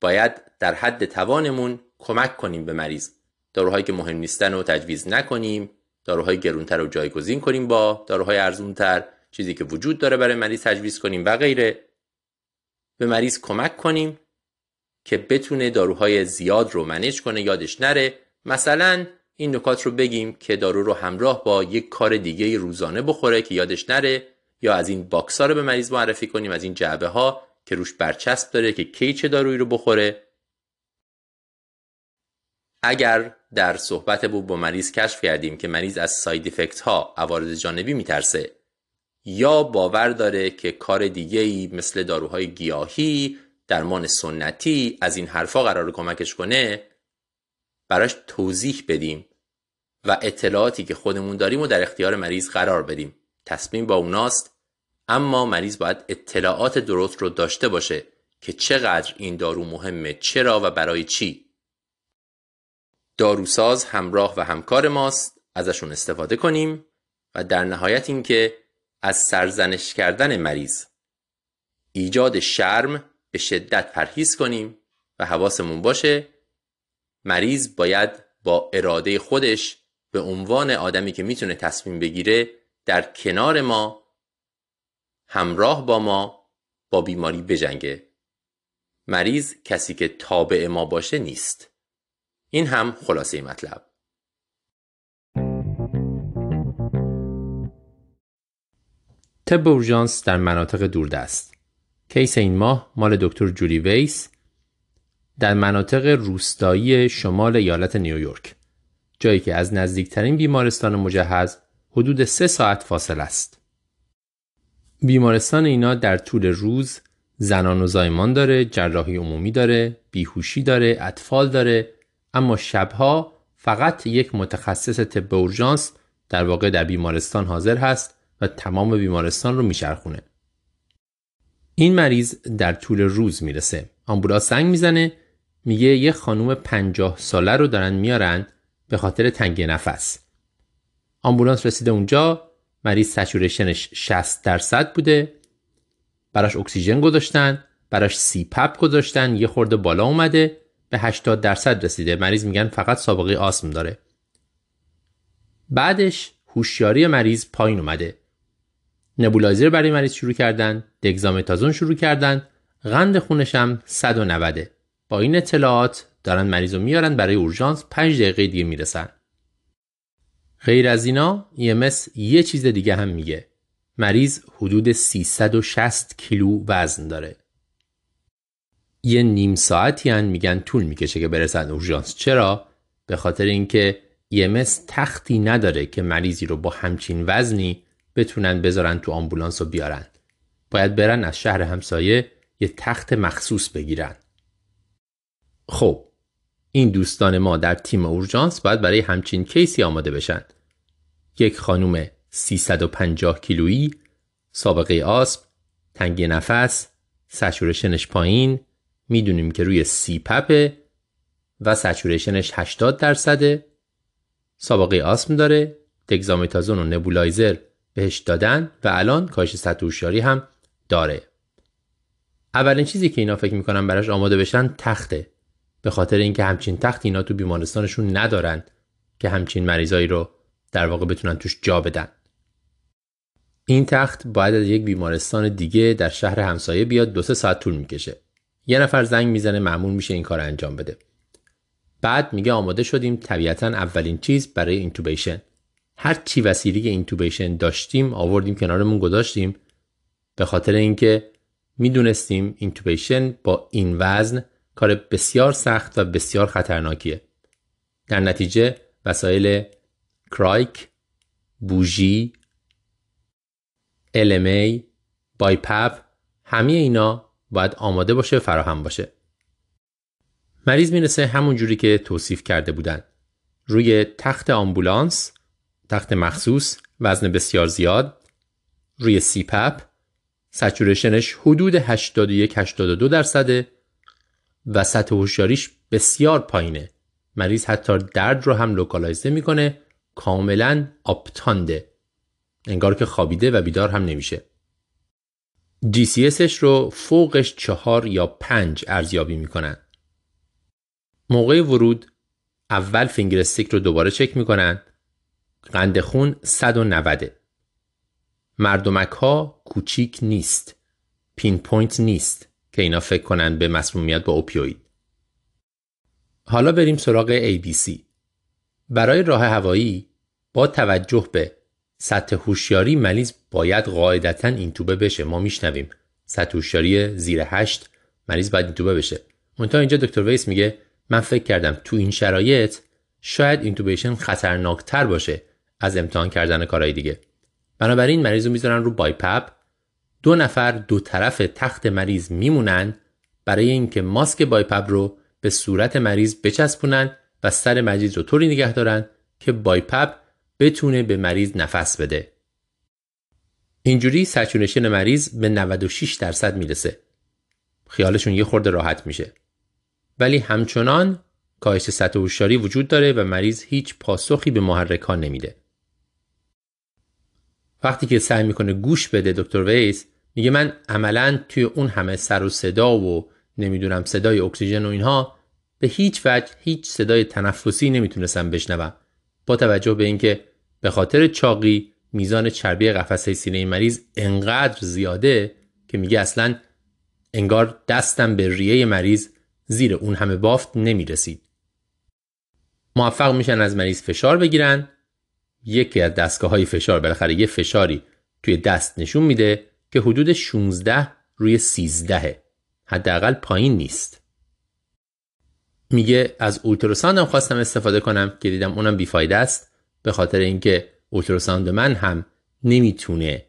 باید در حد توانمون کمک کنیم به مریض. داروهایی که مهم نیستن رو تجویز نکنیم. داروهای گرونتر رو جایگزین کنیم با داروهای ارزونتر. چیزی که وجود داره برای مریض تجویز کنیم و غیره. به مریض کمک کنیم که بتونه داروهای زیاد رو manage کنه یادش نره. مثلا این نکات رو بگیم که دارو رو همراه با یک کار دیگه روزانه بخوره که یادش نره. یا از این box ها رو به مریض معرفی کنیم از این جعبه ها که روش برچسب داره که کی چه دارویی رو بخوره. اگر در صحبت بود با مریض کشف کردیم که مریض از side effect ها عوارض جانبی میترسه یا باور داره که کار دیگه ای مثل داروهای گیاهی درمان سنتی از این حرفا قرار کمکش کنه براش توضیح بدیم و اطلاعاتی که خودمون داریم و در اختیار مریض قرار بدیم. تصمیم با اوناست اما مریض باید اطلاعات درست رو داشته باشه که چقدر این دارو مهمه چرا و برای چی. داروساز همراه و همکار ماست ازشون استفاده کنیم و در نهایت اینکه از سرزنش کردن مریض ایجاد شرم به شدت پرهیز کنیم و حواسمون باشه مریض باید با اراده خودش به عنوان آدمی که می‌تونه تصمیم بگیره در کنار ما همراه با ما با بیماری بجنگه. مریض کسی که تابع ما باشه نیست. این هم خلاصه مطلب. طب اورژانس در مناطق دوردست. کیس این ماه مال دکتر جولی ویس در مناطق روستایی شمال ایالت نیویورک. جایی که از نزدیکترین بیمارستان مجهز حدود سه ساعت فاصل است. بیمارستان اینا در طول روز زنان و زایمان داره، جراحی عمومی داره، بیهوشی داره، اطفال داره، اما شبها فقط یک متخصص طب اورژانس در واقع در بیمارستان حاضر هست و تمام بیمارستان رو میچرخونه. این مریض در طول روز می‌رسه. آمبولانس سنگ می‌زنه میگه یه خانوم پنجاه ساله رو دارن میارن به خاطر تنگی نفس. آمبولانس رسیده اونجا. مریض سچورشنش 60 درصد بوده. براش اکسیژن گذاشتن. براش سی پپ گذاشتن. یه خورده بالا اومده. به 80 درصد رسیده. مریض میگن فقط سابقه آسم داره. بعدش هوشیاری مریض پایین اومده. نبولایزر برای مریض شروع کردن. دگزامتازون شروع کردن. قند خونش هم 190 با این اطلاعات دارن مریض رو میارن برای اورژانس 5 دقیقه دیگه می‌رسن. غیر از اینا EMS یه چیز دیگه هم میگه. مریض حدود 360 کیلو وزن داره. یه نیم ساعتی هم میگن طول می‌کشه که برسن اورژانس. چرا؟ به خاطر اینکه EMS تختی نداره که مریضی رو با همچین وزنی بتونن بذارن تو آمبولانس و بیارن. باید برن از شهر همسایه یه تخت مخصوص بگیرن. خب این دوستان ما در تیم اورژانس باید برای همچین کیسی آماده بشن؟ یک خانوم 350 کیلویی سابقه آسپ تنگی نفس سچورشنش پایین می‌دونیم که روی سی پپه و سچورشنش 80 درصده. سابقه آسم داره دگزامیتازون و نبولایزر بهش دادن و الان کاش سطح هم داره. اولین چیزی که اینا فکر می‌کنن براش آماده بشن تخته. به خاطر اینکه همچین تخت اینا تو بیمارستانشون ندارن که همچین مریضایی رو در واقع بتونن توش جا بدن. این تخت باید از یک بیمارستان دیگه در شهر همسایه بیاد دو سه ساعت طول می‌کشه. یه نفر زنگ می‌زنه مامور میشه این کار انجام بده. بعد میگه آماده شدیم طبیعتا اولین چیز برای intubation. هر چی وسیله intubation داشتیم آوردیم کنارمون گذاشتیم. به خاطر اینکه می‌دونستیم intubation با این وزن کار بسیار سخت و بسیار خطرناکیه. در نتیجه وسایل کرایک بوژی LMA بایپپ همه اینا باید آماده باشه فراهم باشه. مریض می‌رسه همون جوری که توصیف کرده بودن. روی تخت آمبولانس تخت مخصوص وزن بسیار زیاد. روی سیپپ saturation ش حدود 81 82 درصده. و سطح هوشیاریش بسیار پایینه. مریض حتی درد رو هم localize می‌کنه کاملا obtunded ه. انگار که خوابیده و بیدار هم نمیشه. GCSش رو فوقش چهار یا پنج ارزیابی می‌کنن. موقع ورود اول finger stick رو دوباره چک می‌کنن. قند خون 190 مردمک ها کوچیک نیست. pinpoint نیست. که اینا فکر کنن به مسمومیت با opioid. حالا بریم سراغ ABC برای راه هوایی با توجه به سطح هوشیاری مریض باید قاعدتا intubate بشه. ما میشنویم. سطح هوشیاری زیر هشت مریض باید intubate بشه. منتها اینجا دکتر ویس میگه من فکر کردم تو این شرایط شاید intubation خطرناکتر باشه از امتحان کردن کارهای دیگه. بنابراین مریض رو می‌ذارن رو BiPAP. دو نفر دو طرف تخت مریض میمونن برای اینکه ماسک BiPAP رو به صورت مریض بچسبونن و سر مریض رو طوری نگه دارن که BiPAP بتونه به مریض نفس بده. اینجوری saturation مریض به 96 درصد می‌رسه. خیالشون یه خورده راحت میشه. ولی همچنان کاهش سطح هوشیاری وجود داره و مریض هیچ پاسخی به محرکان نمیده. وقتی که سعی می‌کنه گوش بده دکتر ویس میگه من عملا توی اون همه سر و صدا و نمی‌دونم صدای اکسیژن و اینها به هیچ وجه هیچ صدای تنفسی نمی‌تونستم بشنوم با توجه به اینکه به خاطر چاقی میزان چربی قفسه سینه مریض انقدر زیاده که میگه اصلا انگار دستم به ریه مریض زیر اون همه بافت نمی‌رسید. موفق میشن از مریض فشار بگیرن یکی از دستگاه های فشار بالاخره یه فشاری توی دست نشون میده که حدود 16 روی 13 حداقل پایین نیست. میگه از اولتراساند هم خواستم استفاده کنم که دیدم اونم بیفایده است. به خاطر اینکه اولتراساند من هم نمی‌تونه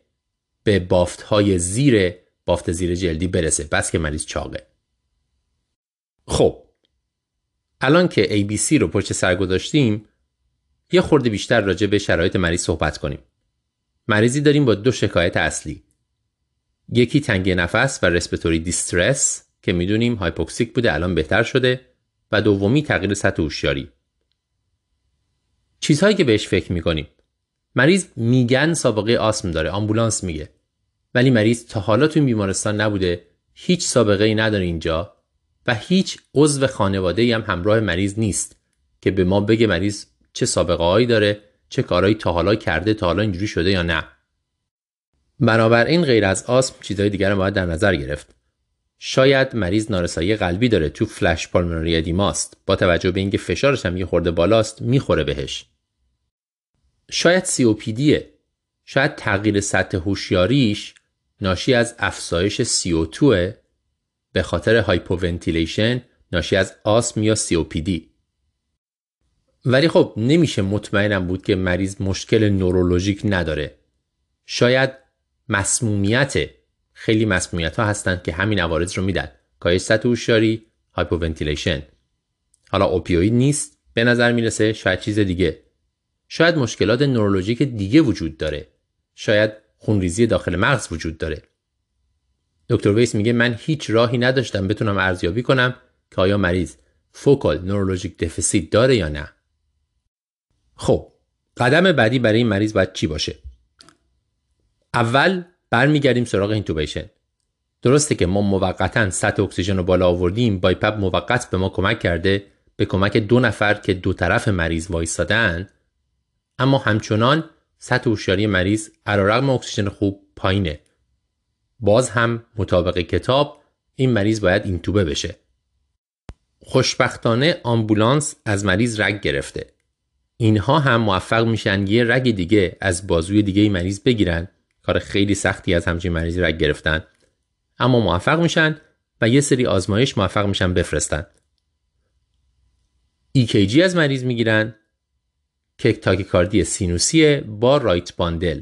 به بافت های زیر بافت زیر جلدی برسه. بس که مریض چاقه. خب الان که ABC رو پشت سر گذاشتیم یه خورده بیشتر راجع به شرایط مریض صحبت کنیم. مریضی داریم با دو شکایت اصلی. یکی تنگی نفس و رسپتوری دیسترس که می‌دونیم هایپوکسیک بوده الان بهتر شده. و دومی تغییر سطح هوشیاری. چیزهایی که بهش فکر می‌کنیم. مریض میگن سابقه آسم داره آمبولانس میگه. ولی مریض تا حالا تو بیمارستان نبوده هیچ سابقه ای نداره اینجا و هیچ عضو خانواده ای هم همراه مریض نیست که به ما بگه مریض چه سابقه هایی داره چه کارهایی تا حالا کرده تا حالا اینجوری شده یا نه. بنابراین غیر از آسم چیزهای دیگر باید در نظر گرفت. شاید مریض نارسایی قلبی داره تو فلش پالمونری ادیماست با توجه به اینکه فشارش هم یه خورده بالاست می‌خوره بهش. شاید دیه شاید تغییر سطح هوشیاریش ناشی از افزایش CO2 به خاطر hypoventilation ناشی از آسم یا دی. ولی خب نمیشه مطمئن بود که مریض مشکل نورولوژیک نداره. شاید مسمومیت خیلی مسمومیت ها هستند که همین عوارض رو میدن. کاهش سطح هوشیاری hypoventilation. حالا opioid نیست به نظر می‌رسه شاید چیز دیگه. شاید مشکلات نورولوژیک دیگه وجود داره. شاید خونریزی داخل مغز وجود داره. دکتر ویس میگه من هیچ راهی نداشتم بتونم ارزیابی کنم که آیا مریض focal neurologic deficit داره یا نه. خب قدم بعدی برای این مریض باید چی باشه؟ اول برمیگردیم سراغ intubation درسته که ما موقتا سطح اکسیژن رو بالا آوردیم بایپپ موقت به ما کمک کرده به کمک دو نفر که دو طرف مریض وایستادن اما همچنان سطح هوشیاری مریض علیرغم اکسیژن خوب پایینه. باز هم مطابق کتاب این مریض باید اینتوبه بشه. خوشبختانه آمبولانس از مریض رگ گرفته. اینها هم موفق میشن یه رگ دیگه از بازوی دیگه مریض بگیرن. کار خیلی سختی از همچین مریضی رگ گرفتن. اما موفق میشن و یه سری آزمایش موفق میشن بفرستن. EKG از مریض می‌گیرن. که تاکیکاردی سینوسی با right bundle.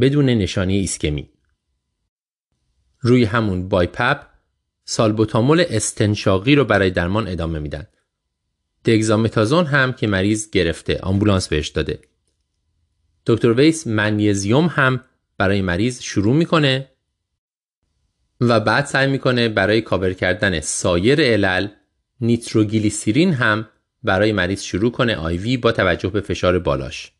بدون نشانی ایسکمی. روی همون BiPAP سالبوتامول استنشاقی رو برای درمان ادامه میدن. دگزامتازون هم که مریض گرفته آمبولانس بهش داده. دکتر ویس منیزیوم هم برای مریض شروع می‌کنه و بعد سعی می‌کنه برای کاور کردن سایر علل نیتروگلیسیرین هم برای مریض شروع کنه آیوی با توجه به فشار بالاش.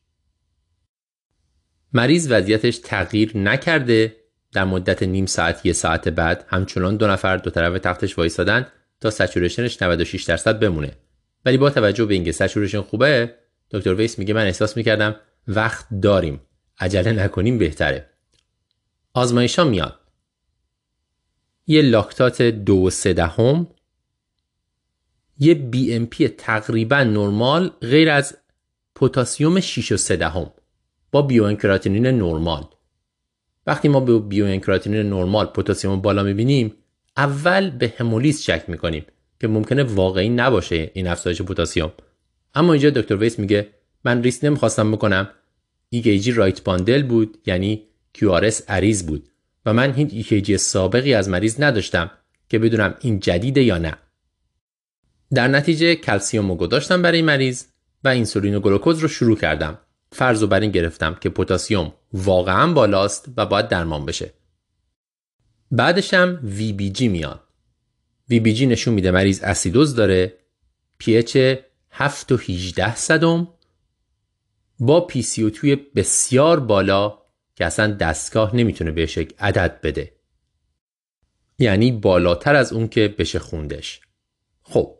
مریض وضعیتش تغییر نکرده در مدت نیم ساعت یه ساعت بعد همچنان دو نفر دو طرف تختش وایسادن تا سچورشنش 96 درصد بمونه ولی با توجه به اینکه saturation خوبه دکتر ویس میگه من احساس می‌کردم وقت داریم. عجله نکنیم بهتره. آزمایش ها میاد. یه لاکتات دو سه دهم. یه BMP تقریبا نرمال غیر از پتاسیم 6 و 3 دهم. با BUN کراتینین نرمال. وقتی ما به BUN کراتینین نرمال پتاسیم بالا می‌بینیم اول به همولیز شک می‌کنیم. که ممکنه واقعی نباشه این افزایش پتاسیم اما اینجا دکتر ویس میگه من ریسک نمی‌خواستم بکنم. EKG right bundle بود یعنی QRS عریض بود و من هیچ EKG سابقی از مریض نداشتم که بدونم این جدیده یا نه. در نتیجه کلسیوم رو گذاشتم برای مریض و اینسولین و گلوکوز رو شروع کردم. فرض رو بر این گرفتم که پتاسیم واقعا بالاست و باید درمان بشه. بعدش هم VBG میاد. VBG نشون میده مریض اسیدوز داره pH 7 و 18 صدم. با PCO2 بسیار بالا که اصلا دستگاه نمی‌تونه بهش یک عدد بده. یعنی بالاتر از اون که بشه خوندش. خب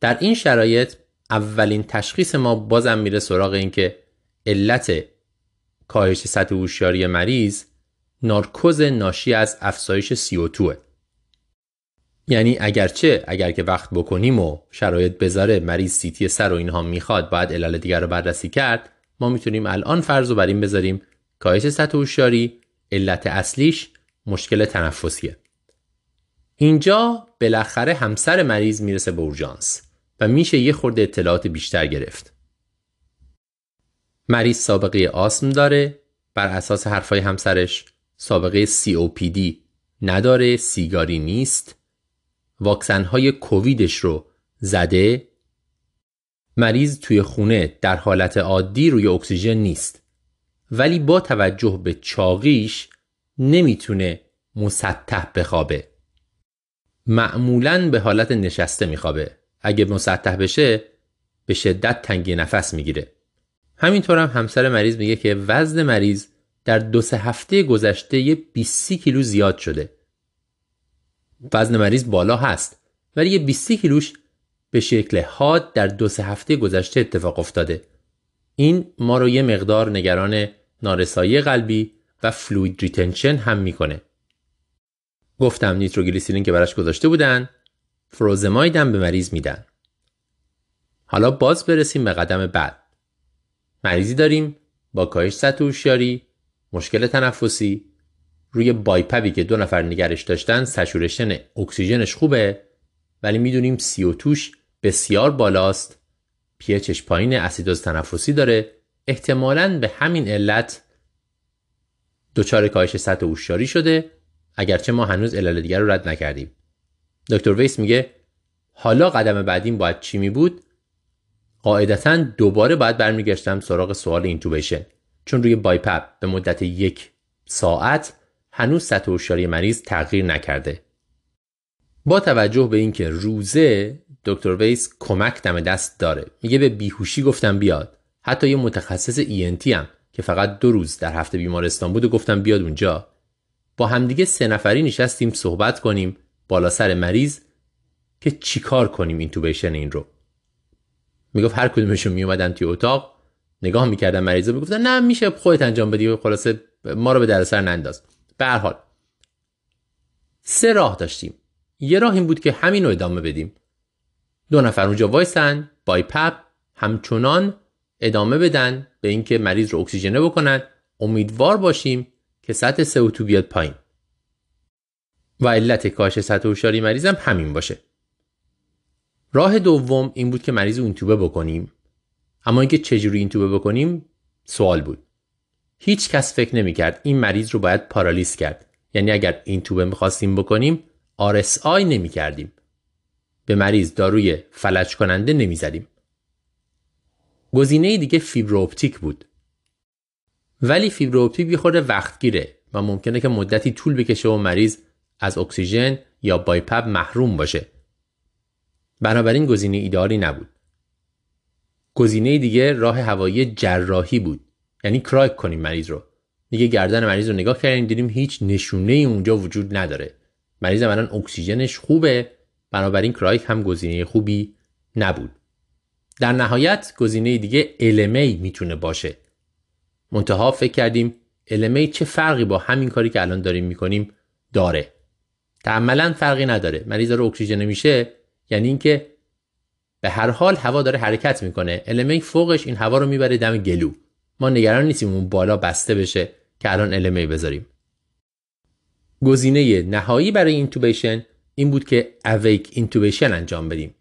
در این شرایط اولین تشخیص ما بازم میره سراغ این که علت کاهش سطح هوشیاری مریض نارکوز ناشی از افزایش CO2 یعنی اگرچه اگر که وقت بکنیم و شرایط بذاره مریض سیتی سر و اینها می‌خواد باید علل دیگر رو بررسی کرد ما می‌تونیم الان فرض رو بر این بذاریم. کاهش سطح هوشیاری علت اصلیش مشکل تنفسیه. اینجا بالاخره همسر مریض می‌رسه به اورژانس و میشه یه خورده اطلاعات بیشتر گرفت. مریض سابقه آسم داره بر اساس حرفای همسرش سابقه COPD نداره سیگاری نیست. واکسن های کوویدش رو زده. مریض توی خونه در حالت عادی روی اکسیژن نیست. ولی با توجه به چاقیش نمی‌تونه مسطح بخوابه. معمولا به حالت نشسته میخوابه. اگه مسطح بشه به شدت تنگی نفس می‌گیره. همینطور هم همسر مریض میگه که وزن مریض در دو سه هفته گذشته یه 20 کیلو زیاد شده. وزن مریض بالا هست. ولی یه 20 کیلوش به شکل حاد در دو سه هفته گذشته اتفاق افتاده. این ما رو یه مقدار نگران نارسایی قلبی و fluid retention هم می‌کنه. گفتم نیتروگلیسیرین که براش گذاشته بودن فروزماید هم به مریض میدن. حالا باز برسیم به قدم بعد. مریضی داریم با کاهش سطح هوشیاری مشکل تنفسی روی بایپبی که دو نفر نگرش داشتن سچورشن اکسیژنش خوبه ولی می‌دونیم سی توش بسیار بالاست. پیچش پایین اسیدوز تنفسی داره. احتمالا به همین علت دچار کاهش سطح هوشیاری شده اگرچه ما هنوز علل دیگر رو رد نکردیم. دکتر ویس میگه حالا قدم بعدیم باید چی می بود قاعدتا دوباره باید برمیگشتم سراغ سوال intubation. چون روی BiPAP به مدت یک ساعت هنوز سطح هوشیاری مریض تغییر نکرده. با توجه به اینکه روزه دکتر ویس کمک دم دست داره. میگه به بیهوشی گفتم بیاد. حتی یه متخصص ENT هم که فقط دو روز در هفته بیمارستان بود و گفتم بیاد اونجا. با همدیگه سه نفری نشستیم صحبت کنیم بالا سر مریض که چیکار کنیم اینتوبیشن این رو. می‌گفت هر کدومشون میومدن توی اتاق نگاه می‌کردن مریضا می‌گفتن نه میشه خودت انجام بدی خلاصه ما رو به دردسر ننداز. به حال سه راه داشتیم. یه راه این بود که همین رو ادامه بدیم. دو نفر اونجا وایسن بای پپ همچنان ادامه بدن به اینکه مریض رو اکسیژنه بکنن. امیدوار باشیم که سطح CO2 بیاد پایین. و علت کاهش سطح هوشیاری هم همین باشه. راه دوم این بود که مریض رو اینتوبه بکنیم. اما اینکه چجوری اینتوبه بکنیم سوال بود. هیچ کس فکر نمی‌کرد این مریض رو باید پارالیز کرد یعنی اگر این توبه می‌خواستیم بکنیم RSI نمی کردیم. به مریض داروی فلج کننده نمی زدیم. گزینه دیگه fiber optic بود. ولی fiber optic خورده وقت گیره و ممکنه که مدتی طول بکشه و مریض از اکسیژن یا BiPAP محروم باشه. بنابراین گزینه ایدئالی نبود. گزینه دیگه راه هوایی جراحی بود. یعنی cric کنیم مریض رو. دیگه گردن مریض رو نگاه کردیم دیدیم هیچ نشونه ای اونجا وجود نداره. مریض الان اکسیژنش خوبه بنابراین کرایک هم گزینه خوبی نبود. در نهایت گزینه دیگه LMA می‌تونه باشه. منتها فکر کردیم LMA چه فرقی با همین کاری که الان داریم می‌کنیم داره. تعملا فرقی نداره. مریض رو اکسیژن میشه یعنی اینکه به هر حال هوا داره حرکت می‌کنه. LMA فوقش این هوا رو می‌بره دم گلو. ما نگران نیستیم اون بالا بسته بشه که الان LMA بذاریم. گزینه نهایی برای intubation این بود که awake intubation انجام بدیم.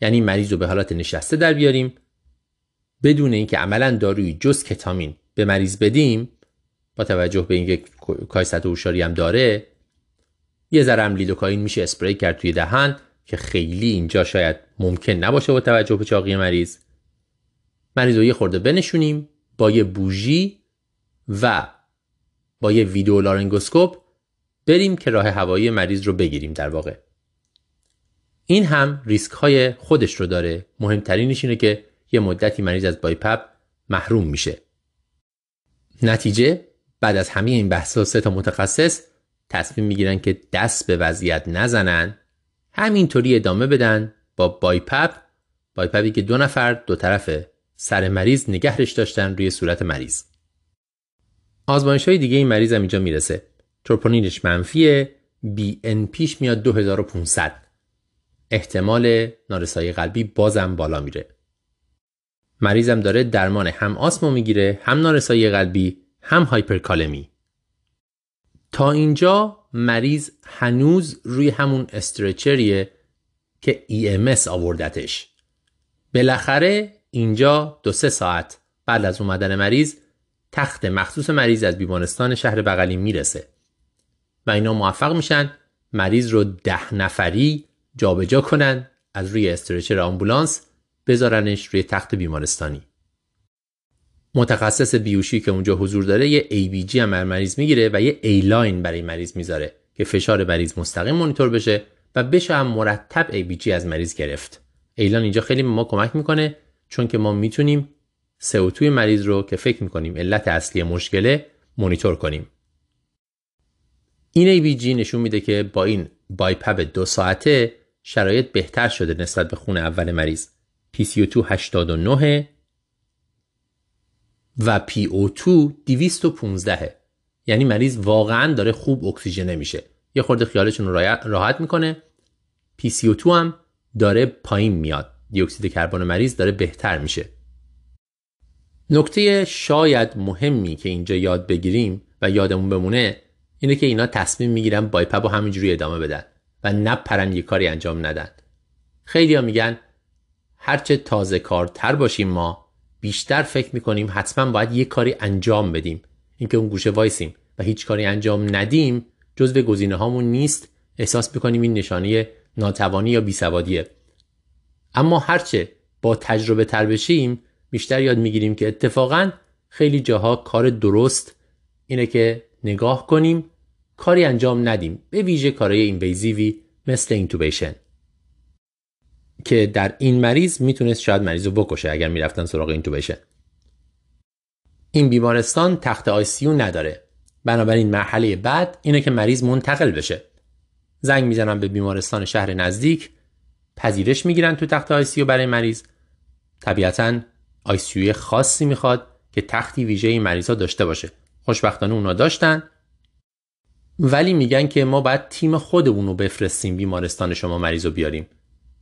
یعنی مریض رو به حالت نشسته در بیاریم بدون اینکه عملا دارویی جز کتامین به مریض بدیم با توجه به اینکه کاهش سطح هوشیاری هم داره یه ذره هم لیدوکاین میشه اسپری کرد توی دهن که خیلی اینجا شاید ممکن نباشه با توجه به چاقی مریض مریض رو یه خورده بنشونیم با یه bougie و با یه video laryngoscope بریم که راه هوایی مریض رو بگیریم در واقع. این هم ریسک های خودش رو داره. مهمترینش اینه که یه مدتی مریض از BiPAP محروم میشه. نتیجه بعد از همه این بحث سه تا متخصص تصمیم می‌گیرن که دست به وضعیت نزنن. همینطوری ادامه بدن با BiPAP. BiPAP ی که دو نفر دو طرف سر مریض نگهش داشتن روی صورت مریض. آزمایش های دیگه این مریض هم اینجا می‌رسه. تروپونینش منفیه. بی ان پیش میاد 2500 احتمال نارسایی قلبی بازم بالا میره. مریضم داره درمان هم آسمو می‌گیره هم نارسایی قلبی هم هایپرکالمی. تا اینجا مریض هنوز روی همون استرچریه که EMS آوردتش. بالاخره اینجا دو سه ساعت بعد از اومدن مریض تخت مخصوص مریض از بیمارستان شهر بغلی می‌رسه. و اینا موفق میشن مریض رو ده نفری جابجا جا کنن از روی stretcher آمبولانس بذارنش روی تخت بیمارستانی. متخصص بیهوشی که اونجا حضور داره یه ABG هم مریض می‌گیره و یه A-line برای مریض می‌ذاره که فشار مریض مستقیم مونیتور بشه و بشه هم مرتب ABG از مریض گرفت. ایلان اینجا خیلی ما کمک می‌کنه چون که ما می‌تونیم CO2 مریض رو که فکر می‌کنیم علت اصلی مشکله مونیتور کنیم. این ABG نشون میده که با این بایپب دو ساعته شرایط بهتر شده نسبت به خون اول مریض. PCO2 89 و PO2 215 یعنی مریض واقعا داره خوب اکسیژن میشه. یه خورده خیالشون راحت می‌کنه. PCO2 هم داره پایین میاد. دیوکسید کربن مریض داره بهتر میشه. نکته شاید مهمی که اینجا یاد بگیریم و یادمون بمونه اینه که اینا تصمیم می‌گیرن بایپب و همینجوری ادامه بدن و نپرن یه کاری انجام ندن. خیلی ها میگن هرچه تازه کارتر باشیم ما بیشتر فکر می‌کنیم حتما باید یه کاری انجام بدیم. اینکه اون گوشه وایسیم و هیچ کاری انجام ندیم جزو گزینه هامون نیست. احساس می‌کنیم این نشانه ناتوانی یا بیسوادیه. اما هرچه با تجربه تر بشیم بیشتر یاد می‌گیریم که اتفاقا خیلی جاها کار درست اینه که نگاه کنیم کاری انجام ندیم به ویژه کارهای invasive ی مثل intubation. که در این مریض می‌تونست شاید مریض رو بکشه اگر می‌رفتن سراغ intubation. این بیمارستان تخت ICU نداره. بنابراین مرحله بعد اینه که مریض منتقل بشه. زنگ می‌زنن به بیمارستان شهر نزدیک پذیرش می‌گیرن تو تخت ICU برای مریض. طبیعتا ICU خاصی می‌خواد که تختی ویژه این مریض ها داشته باشه. خوشبختانه اونا داشتن. ولی میگن که ما باید تیم خودمون رو بفرستیم بیمارستان شما مریض رو بیاریم.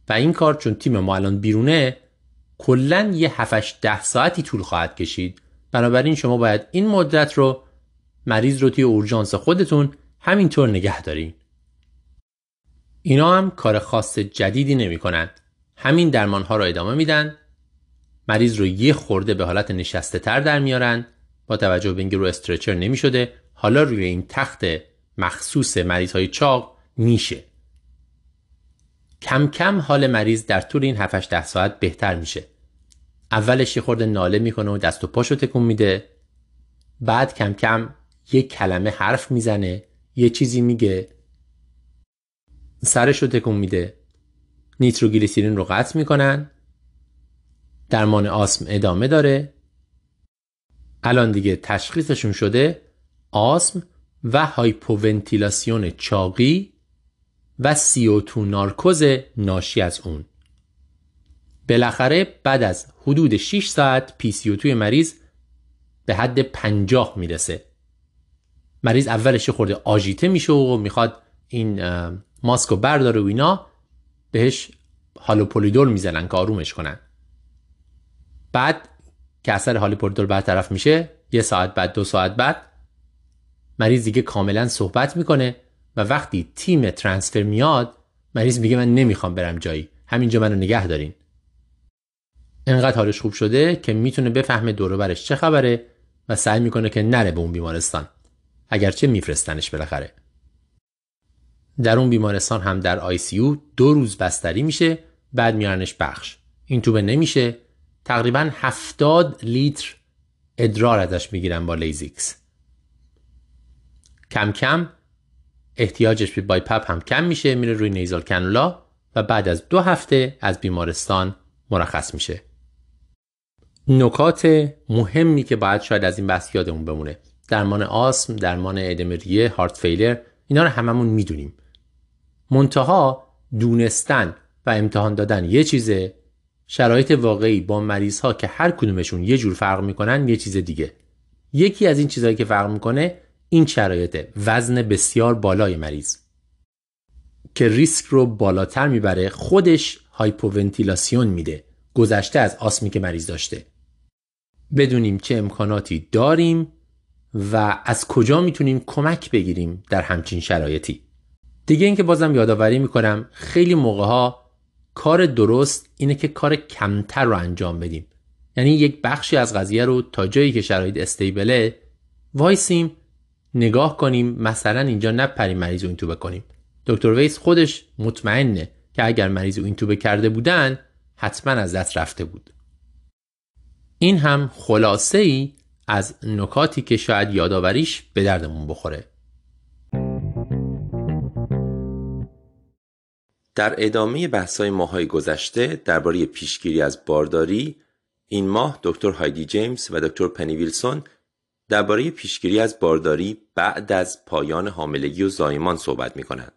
و این کار چون تیم ما الان بیرونه کلا یه 7 ده ساعتی طول خواهد کشید. بنابراین شما باید این مدت رو مریض رو توی اورژانس خودتون همینطور نگه دارین اینا هم کار خاص جدیدی نمی کنند. همین درمان ها رو ادامه میدن. مریض رو یه خورده به حالت نشسته تر در میارن. با توجه به اینکه رو استرچر نمی شده حالا روی این تخت مخصوص مریض های چاق میشه. کم کم حال مریض در طول این 7 ده ساعت بهتر میشه. اولش یه خورده ناله می‌کنه و دست و پاشو تکون میده. بعد کم کم یه کلمه حرف می‌زنه یه چیزی میگه. سرش رو تکون میده. نیتروگلیسیرین رو قطع می‌کنن. درمان آسم ادامه داره. الان دیگه تشخیصشون شده آسم و هایپوونتیلاسیون چاقی و سیوتو نارکوز ناشی از اون. بالاخره بعد از حدود 6 ساعت پی سی توی مریض به حد 50 می‌رسه. مریض اولش خورده آژیته میشه و می‌خواد این ماسک رو برداره و اینا بهش هالوپولیدول می‌زنن که آرومش کنن. بعد که اثر هالوپولیدول برطرف میشه یه ساعت بعد دو ساعت بعد مریض دیگه کاملا صحبت می‌کنه و وقتی تیم ترانسفر میاد مریض میگه من نمی‌خوام برم جایی. همینجا منو نگه دارین. انقدر حالش خوب شده که می‌تونه بفهمه دوروبرش چه خبره و سعی می‌کنه که نره به اون بیمارستان. اگرچه میفرستنش بالاخره. در اون بیمارستان هم در آی سی دو روز بستری میشه بعد میارنش بخش. اینتوبه نمیشه. تقریبا 70 لیتر ادرار ازش می‌گیرن با Lasix. کم کم احتیاجش به BiPAP هم کم میشه میره روی nasal cannula و بعد از دو هفته از بیمارستان مرخص میشه. نکات مهمی که باید شاید از این بحث یادمون بمونه. درمان آسم درمان ادم ریه heart failure اینا رو هممون می‌دونیم. منتها دونستن و امتحان دادن یه چیزه. شرایط واقعی با مریض ها که هر کدومشون یه جور فرق می‌کنن یه چیز دیگه. یکی از این چیزهایی که فرق می‌کنه این شرایط وزن بسیار بالای مریض. که ریسک رو بالاتر می‌بره خودش هایپوونتیلاسیون میده گذشته از آسمی که مریض داشته. بدونیم چه امکاناتی داریم و از کجا می‌تونیم کمک بگیریم در همچین شرایطی. دیگه اینکه بازم یادآوری می‌کنم خیلی موقع ها کار درست اینه که کار کمتر رو انجام بدیم. یعنی یک بخشی از قضیه رو تا جایی که شرایط استیبله وایسیم نگاه کنیم مثلا اینجا نپریم مریض رو این تو بکنیم دکتر ویس خودش مطمئنه که اگر مریض رو این تو کرده بودن حتما از دست رفته بود. این هم خلاصه ای از نکاتی که شاید یادآوریش به دردمون بخوره. در ادامه بحث‌های ماهای گذشته درباره پیشگیری از بارداری این ماه دکتر هایدی جیمز و دکتر پنی ویلسون درباره پیشگیری از بارداری بعد از پایان حاملگی و زایمان صحبت می‌کنند.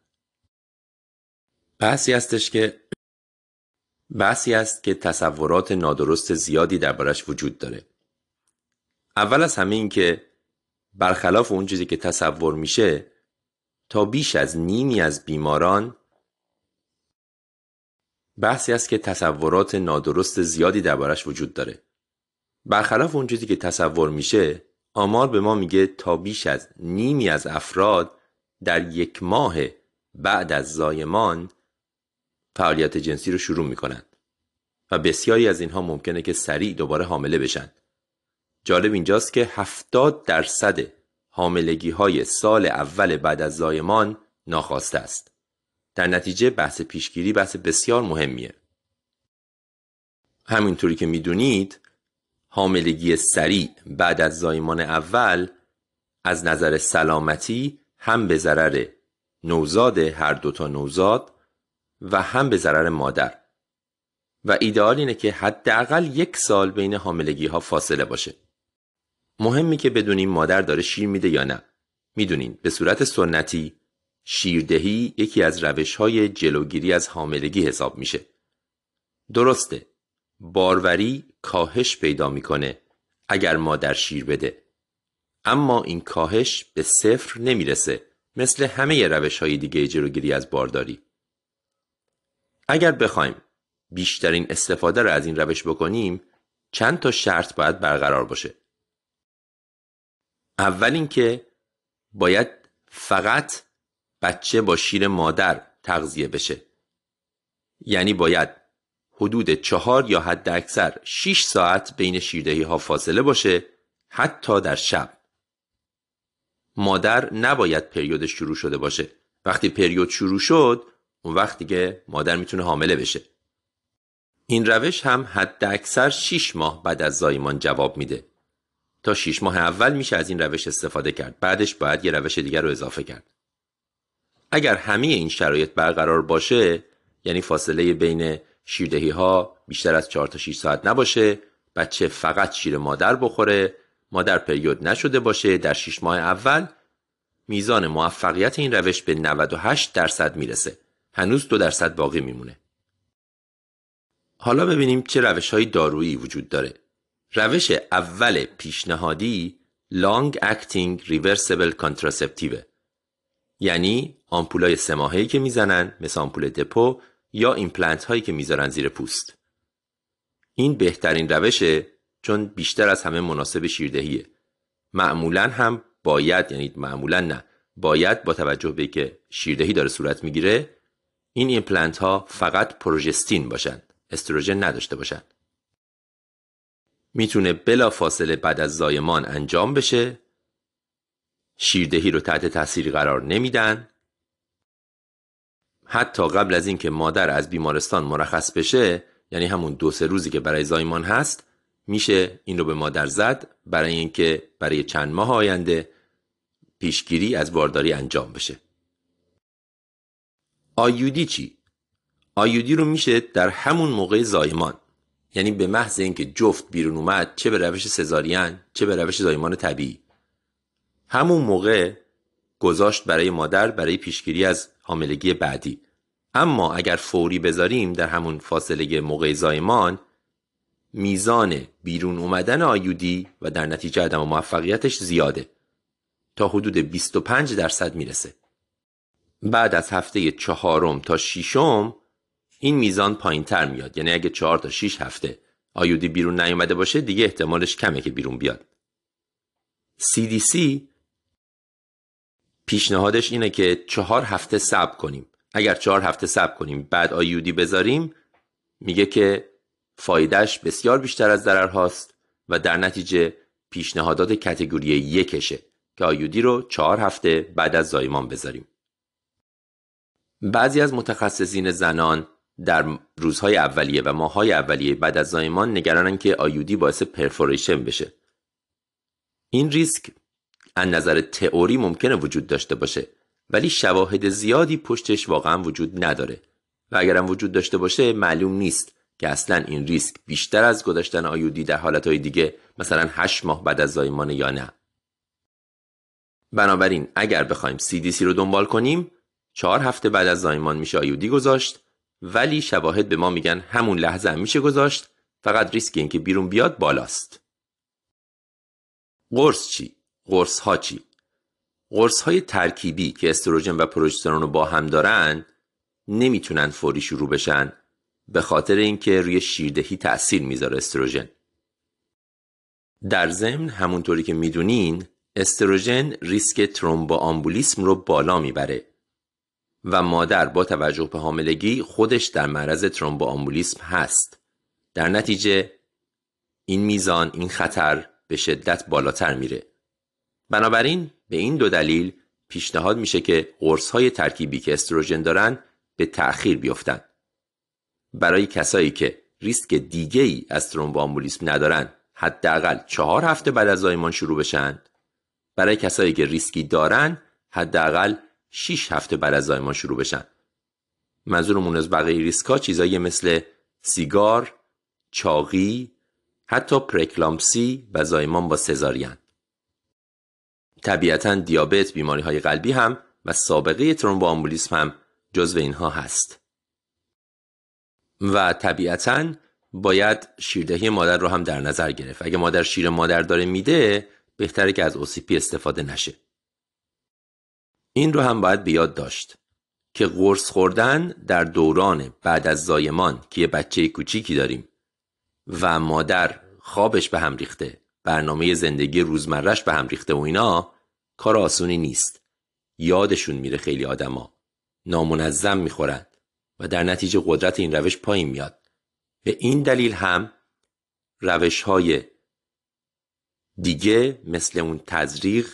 بحثی هستش که بحثی است که تصورات نادرست زیادی دربارش وجود داره. اول از همه این که برخلاف اون چیزی که تصور میشه تا بیش از نیمی از بیماران بحثی است که تصورات نادرست زیادی دربارش وجود داره. برخلاف اون چیزی که تصور میشه آمار به ما میگه تا بیش از نیمی از افراد در یک ماه بعد از زایمان فعالیت جنسی رو شروع می‌کنند و بسیاری از اینها ممکنه که سریع دوباره حامله بشن. جالب اینجاست که 70 درصد حاملگی های سال اول بعد از زایمان ناخواسته است. در نتیجه بحث پیشگیری بحث بسیار مهمیه. همینطوری که می‌دونید حاملگی سریع بعد از زایمان اول از نظر سلامتی هم به ضرر نوزاد هر دوتا نوزاد و هم به ضرر مادر. و ایدئال اینه که حداقل یک سال بین حاملگی ها فاصله باشه. مهمی که بدونیم مادر داره شیر میده یا نه. می‌دونین به صورت سنتی شیردهی یکی از روش های جلوگیری از حاملگی حساب میشه. درسته باروری کاهش پیدا می‌کنه اگر مادر شیر بده. اما این کاهش به صفر نمی‌رسه مثل همه روش های دیگه جلوگیری از بارداری. اگر بخوایم بیشترین استفاده را از این روش بکنیم چند تا شرط باید برقرار باشه. اول اینکه باید فقط بچه با شیر مادر تغذیه بشه. یعنی باید حدود چهار یا حد اکثر 6 ساعت بین شیردهی ها فاصله باشه حتی در شب. مادر نباید پریود شروع شده باشه. وقتی پریود شروع شد اون وقت دیگه مادر می‌تونه حامله بشه. این روش هم حد اکثر 6 ماه بعد از زایمان جواب میده. تا 6 ماه اول میشه از این روش استفاده کرد. بعدش باید یه روش دیگر رو اضافه کرد. اگر همه این شرایط برقرار باشه یعنی فاصله بین شیردهی ها بیشتر از 4 تا 6 ساعت نباشه بچه فقط شیر مادر بخوره مادر پریود نشده باشه در 6 ماه اول میزان موفقیت این روش به 98 درصد می‌رسه. هنوز دو درصد باقی میمونه. حالا ببینیم چه روش های دارویی وجود داره. روش اول پیشنهادی Long Acting Reversible Contraceptive. یعنی آمپولای سه که می‌زنن مثل آمپول Depo یا ایمپلنت هایی که می‌ذارن زیر پوست. این بهترین روشه چون بیشتر از همه مناسب شیردهیه. معمولا هم باید یعنی معمولا نه باید با توجه به که شیردهی داره صورت می‌گیره این ایمپلنت ها فقط پروژستین باشند استروژن نداشته باشند می‌تونه بلا فاصله بعد از زایمان انجام بشه. شیردهی رو تحت تاثیر قرار نمیدن. حتی قبل از اینکه مادر از بیمارستان مرخص بشه یعنی همون دو سه روزی که برای زایمان هست میشه این رو به مادر زد برای اینکه برای چند ماه آینده پیشگیری از بارداری انجام بشه. آیودی چی؟ آیودی رو میشه در همون موقع زایمان. یعنی به محض اینکه جفت بیرون اومد چه به روش سزارین چه به روش زایمان طبیعی. همون موقع گذاشت برای مادر برای پیشگیری از حاملگی بعدی. اما اگر فوری بذاریم در همون فاصله موقع زایمان میزان بیرون اومدن آیودی و در نتیجه عدم موفقیتش زیاده. تا حدود 25 درصد می‌رسه. بعد از هفته چهارم تا ششم این میزان پایین تر میاد. یعنی اگه چهار تا 6 هفته آیودی بیرون نیومده باشه دیگه احتمالش کمه که بیرون بیاد. CDC پیشنهادش اینه که چهار هفته صبر کنیم. اگر چهار هفته صبر کنیم بعد آیودی بذاریم میگه که فایدهش بسیار بیشتر از ضرر هاست و در نتیجه پیشنهادات کتگوری یکشه که آیودی رو چهار هفته بعد از زایمان بذاریم. بعضی از متخصصین زنان در روزهای اولیه و ماههای اولیه بعد از زایمان نگرانن که آیودی باعث پرفوریشن بشه. این ریسک از نظر تئوری ممکنه وجود داشته باشه ولی شواهد زیادی پشتش واقعا وجود نداره. و اگرم وجود داشته باشه معلوم نیست که اصلا این ریسک بیشتر از گذاشتن آیودی در حالتهای دیگه مثلا 8 ماه بعد از زایمان یا نه. بنابراین اگر بخوایم CDC رو دنبال کنیم چهار هفته بعد از زایمان میشه آیودی گذاشت ولی شواهد به ما میگن همون لحظه هم میشه گذاشت فقط ریسک اینکه بیرون بیاد بالاست. قرص چی؟ قرص ها چی قرص های ترکیبی که استروژن و پروژسترون رو با هم دارن نمی‌تونن فوری شروع بشن به خاطر اینکه روی شیردهی تأثیر می‌ذاره استروژن. در ضمن همونطوری که می‌دونین استروژن ریسک ترومبو آمبولیسم رو بالا می‌بره و مادر با توجه به حاملگی خودش در معرض ترومبو آمبولیسم هست. در نتیجه این میزان این خطر به شدت بالاتر میره. بنابراین به این دو دلیل پیشنهاد میشه که قرص های ترکیبی که استروژن دارن به تأخیر بیفتن. برای کسایی که ریسک دیگه ای از ترومبوآمبولیسم ندارن حداقل چهار هفته بعد از زایمان شروع بشن. برای کسایی که ریسکی دارن حداقل 6 هفته بعد از زایمان شروع بشن. منظورمون از بقیه ریسکا چیزایی مثل سیگار، چاقی، حتی پرکلامسی و زایمان با سزارین. طبیعتا دیابت، بیماری های قلبی هم و سابقه ترومبوآمبولیسم هم جزو اینها هست. و طبیعتا باید شیردهی مادر رو هم در نظر گرفت. اگه مادر شیر مادر داره میده بهتره که از اوسیپی استفاده نشه. این رو هم باید بیاد داشت که قرص خوردن در دوران بعد از زایمان که یه بچه کوچیکی داریم و مادر خوابش به هم ریخته برنامه زندگی روزمرش به هم ریخته و اینا کار آسونی نیست. یادشون میره خیلی آدما. نامنظم می‌خورند و در نتیجه قدرت این روش پایین میاد. به این دلیل هم روش های دیگه مثل اون تزریق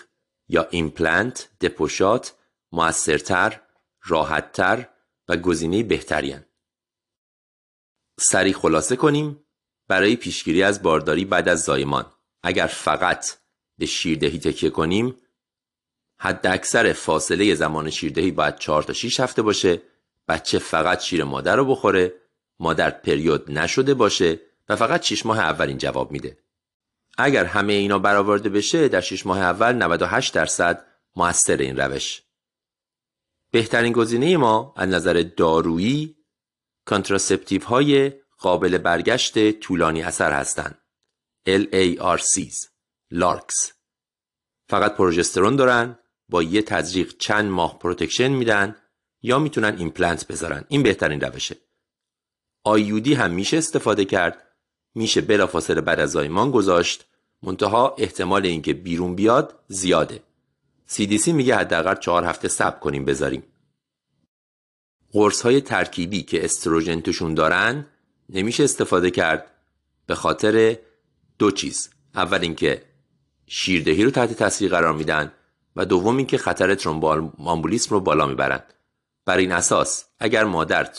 یا ایمپلنت Depo shot موثرتر راحتتر و گزینه بهتری سریع خلاصه کنیم برای پیشگیری از بارداری بعد از زایمان. اگر فقط به شیردهی تکیه کنیم حد اکثر فاصله زمان شیردهی باید 4 تا 6 هفته باشه. بچه فقط شیر مادر رو بخوره. مادر پریود نشده باشه و فقط 6 ماه اولین جواب میده. اگر همه اینا برآورده بشه در 6 ماه اول 98 درصد موثر این روش. بهترین گزینه ما از نظر دارویی contraceptive های قابل برگشت طولانی اثر هستند. LARCs LARCs فقط پروژسترون دارن با یه تزریق چند ماه protection میدن یا می‌تونن ایمپلنت بذارن. این بهترین روشه. IUD هم میشه استفاده کرد. میشه بلافاصله بعد از زایمان گذاشت. منتها احتمال اینکه بیرون بیاد زیاده. CDC میگه حداقل چهار هفته صبر کنیم بذاریم. قرص های ترکیبی که استروژن توشون دارن نمیشه استفاده کرد. به خاطر دو چیز. اول اینکه شیردهی رو تحت تاثیر قرار میدن. و دوم اینکه خطر ترومبوامبولیسم رو بالا می‌برند. بر این اساس اگر مادر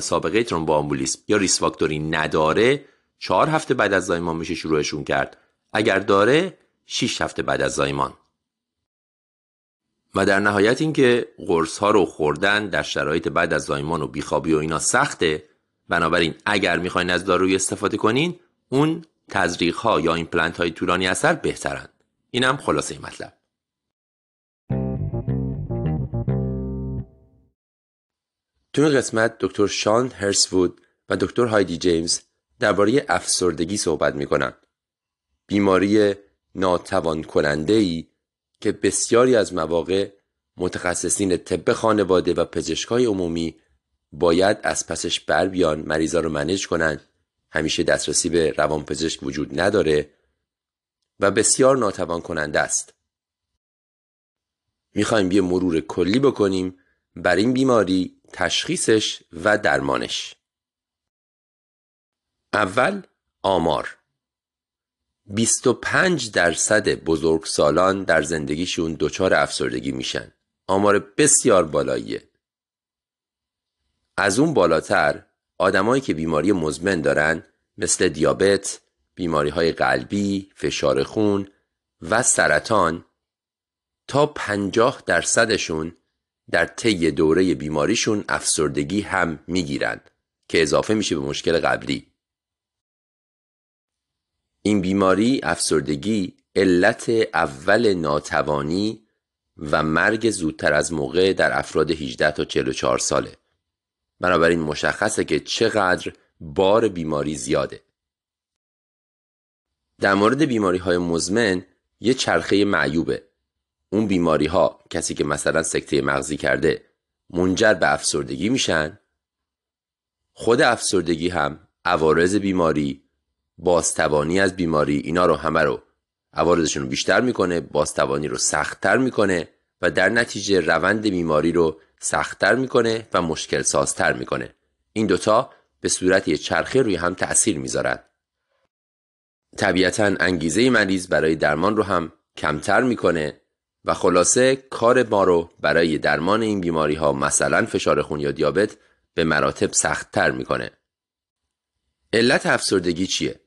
سابقه ترومبوامبولیسم یا ریس فاکتوری نداره چهار هفته بعد از زایمان میشه شروعشون کرد. اگر داره 6 هفته بعد از زایمان. و در نهایت اینکه قرص ها رو خوردن در شرایط بعد از زایمان و بیخوابی و اینا سخته. بنابراین اگر می‌خواین از داروی استفاده کنین اون تزریق ها یا ایمپلنت های طولانی اثر بهترند اینم خلاصه مطلب. تو این قسمت دکتر شان هرسوود و دکتر هایدی جیمز درباره افسردگی صحبت می‌کنن. بیماری ناتوان کننده ای که بسیاری از مواقع متخصصین طب خانواده و پزشکای عمومی باید از پسش بر بیان مریضا رو منج کنند همیشه دسترسی به روانپزشک وجود نداره و بسیار ناتوان کننده است. می‌خوایم یه مرور کلی بکنیم بر این بیماری تشخیصش و درمانش. اول آمار. 25 درصد بزرگسالان در زندگیشون دچار افسردگی میشن. آمار بسیار بالاییه. از اون بالاتر آدمایی که بیماری مزمن دارن مثل دیابت، بیماری های قلبی، فشار خون و سرطان تا 50 درصدشون در طی دوره بیماریشون افسردگی هم می‌گیرن که اضافه میشه به مشکل قبلی. این بیماری افسردگی علت اول ناتوانی و مرگ زودتر از موقع در افراد 18 تا 44 ساله. بنابراین مشخصه که چقدر بار بیماری زیاده. در مورد بیماری های مزمن یه چرخه معیوبه. اون بیماری ها کسی که مثلا سکته مغزی کرده منجر به افسردگی میشن؟ خود افسردگی هم عوارض بیماری بازتوانی از بیماری اینا رو همه رو عوارضشون رو بیشتر می‌کنه بازتوانی رو سختتر می‌کنه و در نتیجه روند بیماری رو سختتر می‌کنه و مشکل سازتر می‌کنه. این دوتا به صورت یه چرخه روی هم تأثیر می‌ذارن. طبیعتا انگیزه مریض برای درمان رو هم کمتر می‌کنه و خلاصه کار ما رو برای درمان این بیماری ها مثلا فشار خون یا دیابت به مراتب سختتر می‌کنه علت افسردگی چیه؟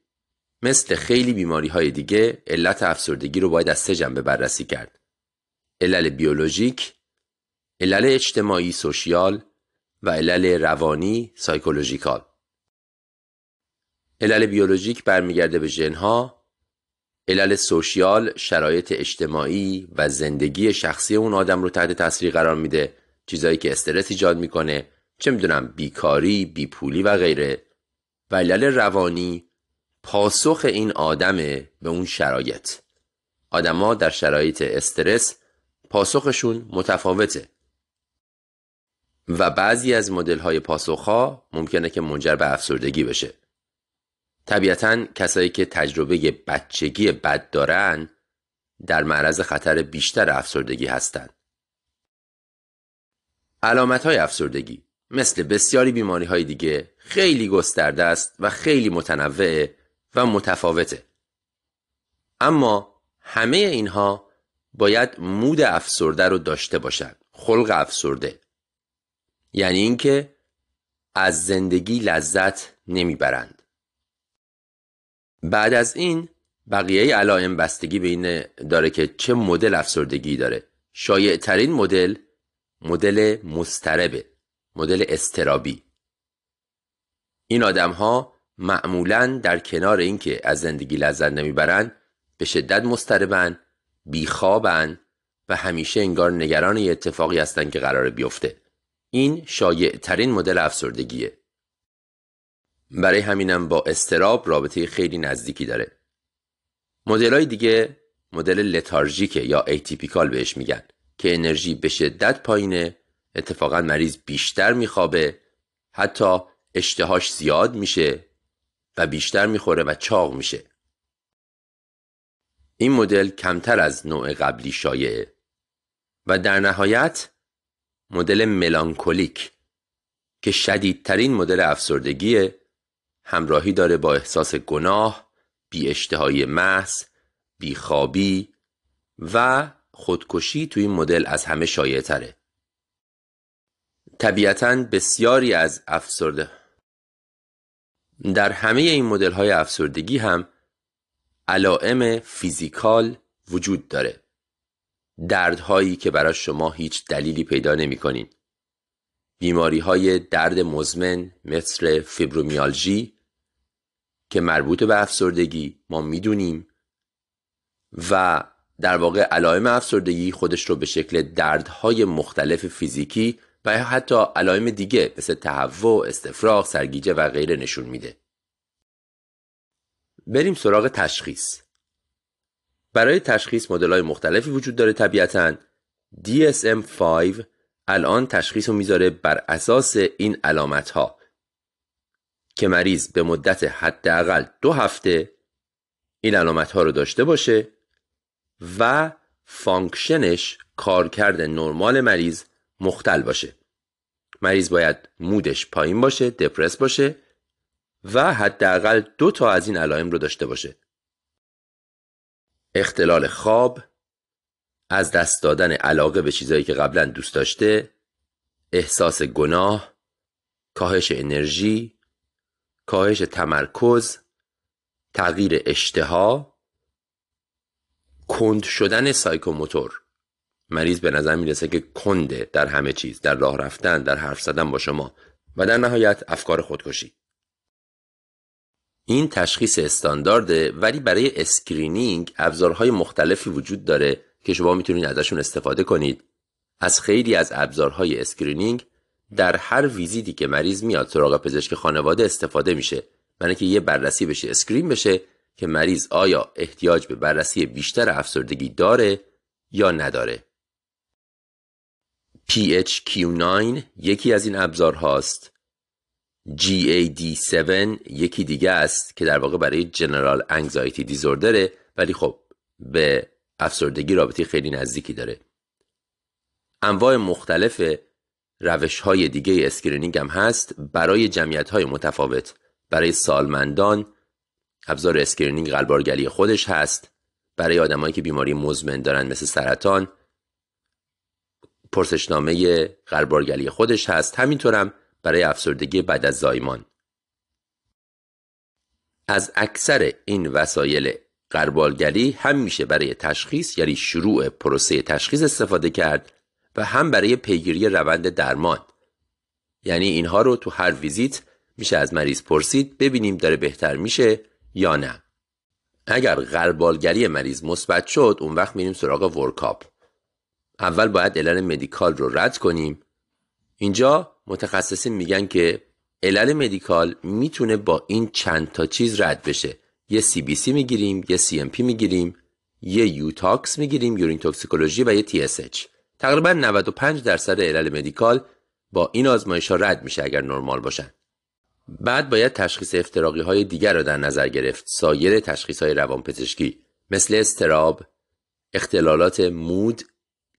مثل خیلی بیماری های دیگه علت افسردگی رو باید از سه جنبه بررسی کرد. علل بیولوژیک، علل اجتماعی سوشیال و علل روانی سایکولوژیکال. علل بیولوژیک برمیگرده به ژنها، علل سوشیال شرایط اجتماعی و زندگی شخصی اون آدم رو تحت تاثیر قرار میده، چیزایی که استرس ایجاد می‌کنه، چه می‌دونم بیکاری، بیپولی و غیره. و علل روانی پاسخ این آدمه به اون شرایط. آدما در شرایط استرس پاسخشون متفاوته. و بعضی از مدل های پاسخ ها ممکنه که منجر به افسردگی بشه. طبیعتا کسایی که تجربه بچگی بد دارن در معرض خطر بیشتر افسردگی هستند. علامت های افسردگی مثل بسیاری بیماری های دیگه خیلی گسترده است و خیلی متنوعه و متفاوته. اما همه اینها باید مود افسرده رو داشته باشند خلق افسرده. یعنی اینکه از زندگی لذت نمی‌برند. بعد از این بقیه علائم بستگی به این داره که چه مدل افسردگی داره. شایع ترین مدل مدل مستربه مدل استرابی این آدم ها معمولا در کنار اینکه از زندگی لذت نمی‌برند به شدت مستربن بیخوابن و همیشه انگار نگران یه اتفاقی هستن که قرار بیفته. این شایع ترین مدل افسردگیه. برای همینم با اضطراب رابطه خیلی نزدیکی داره. مدل های دیگه مدل lethargic ه یا atypical بهش میگن که انرژی به شدت پایینه اتفاقا مریض بیشتر میخوابه حتی اشتهاش زیاد میشه و بیشتر می‌خوره و چاق میشه. این مدل کمتر از نوع قبلی شایعه و در نهایت مدل ملانکولیک که شدیدترین مدل افسردگی همراهی داره با احساس گناه، بی اشتهای محض، بیخوابی و خودکشی تو این مدل از همه شایع تره. طبیعتا بسیاری از افسرده در همه این مدل های افسردگی هم علائم فیزیکال وجود داره دردهایی که برای شما هیچ دلیلی پیدا نمی کنین. بیماری های درد مزمن مثل فیبرومیالژی که مربوط به افسردگی ما می‌دونیم و در واقع علائم افسردگی خودش رو به شکل دردهای مختلف فیزیکی و حتی علائم دیگه مثل تهوع، استفراغ، سرگیجه و غیره نشون میده. بریم سراغ تشخیص. برای تشخیص های مختلفی وجود داره طبیعتا DSM-5 الان تشخیص رو می‌ذاره بر اساس این علامت ها که مریض به مدت حداقل دو هفته این علامت ها رو داشته باشه و function ش کارکرد نرمال مریض مختل باشه. مریض باید mood ش پایین باشه دپرس باشه و حداقل دو تا از این علائم رو داشته باشه. اختلال خواب از دست دادن علاقه به چیزایی که قبلا دوست داشته احساس گناه کاهش انرژی کاهش تمرکز تغییر اشتها کند شدن psychomotor. مریض به نظر می‌رسه که کنده در همه چیز در راه رفتن در حرف زدن با شما و در نهایت افکار خودکشی. این تشخیص استاندارده ولی برای screening ابزارهای مختلفی وجود داره که شما می‌تونید ازشون استفاده کنید. از خیلی از ابزارهای screening در هر ویزیتی که مریض میاد سراغ پزشک خانواده استفاده میشه. برای که یه بررسی بشه اسکرین بشه که مریض آیا احتیاج به بررسی بیشتر افسردگی داره یا نداره. PHQ9 یکی از این ابزار هاست. GAD7 یکی دیگه است که در واقع برای جنرال انگزایتی دیزوردره ولی خب به افسردگی رابطی خیلی نزدیکی داره. انواع مختلف روش های دیگه screening هم هست برای جمعیت های متفاوت. برای سالمندان ابزار screening غربالگری خودش هست. برای آدمایی که بیماری مزمن دارن مثل سرطان پرسشنامه غربالگری خودش هست. همینطورم برای افسردگی بعد از زایمان. از اکثر این وسایل غربالگری هم میشه برای تشخیص یعنی شروع پروسه تشخیص استفاده کرد. و هم برای پیگیری روند درمان. یعنی اینها رو تو هر ویزیت میشه از مریض پرسید ببینیم داره بهتر میشه یا نه. اگر غربالگری مریض مثبت شد اون وقت میریم سراغ workup. اول باید علل medical رو رد کنیم. اینجا متخصصین میگن که علل medical می‌تونه با این چند تا چیز رد بشه. یه CBC می‌گیریم یه CMP می‌گیریم یه utox می‌گیریم urine toxicology و یه TSH تقریبا 95 درصد علل medical با این آزمایش ها رد میشه اگر نرمال باشن. بعد باید تشخیص افتراقی های دیگر را در نظر گرفت سایر تشخیص های روانپزشکی مثل اضطراب اختلالات mood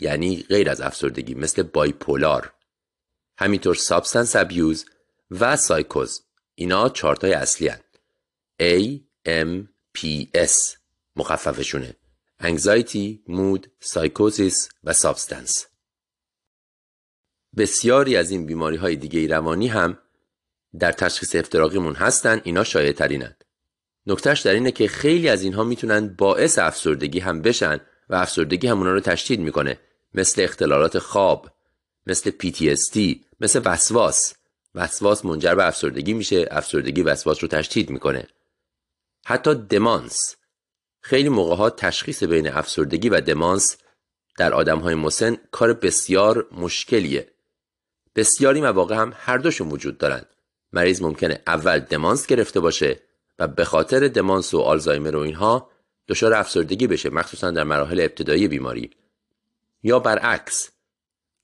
یعنی غیر از افسردگی مثل bipolar همینطور substance abuse و سایکوز. اینا چهارتای اصلین. A, M, P, S. مخففشونه. anxiety، mood، psychosis و substance بسیاری از این بیماری های دیگه روانی هم در تشخیص افتراقیمون هستن اینا شایع ترینند نکته‌ش در اینه که خیلی از اینها می‌تونن باعث افسردگی هم بشن و افسردگی هم اونا رو تشدید می‌کنه مثل اختلالات خواب مثل PTSD مثل وسواس. وسواس منجر به افسردگی میشه افسردگی وسواس رو تشدید می‌کنه. حتی دمانس خیلی موقع ها تشخیص بین افسردگی و دمانس در آدم های مسن کار بسیار مشکلیه. بسیاری مواقع هم هر دوشون وجود دارند مریض ممکنه اول دمانس گرفته باشه و به خاطر دمانس و آلزایمر و اینها دچار افسردگی بشه مخصوصا در مراحل ابتدایی بیماری. یا برعکس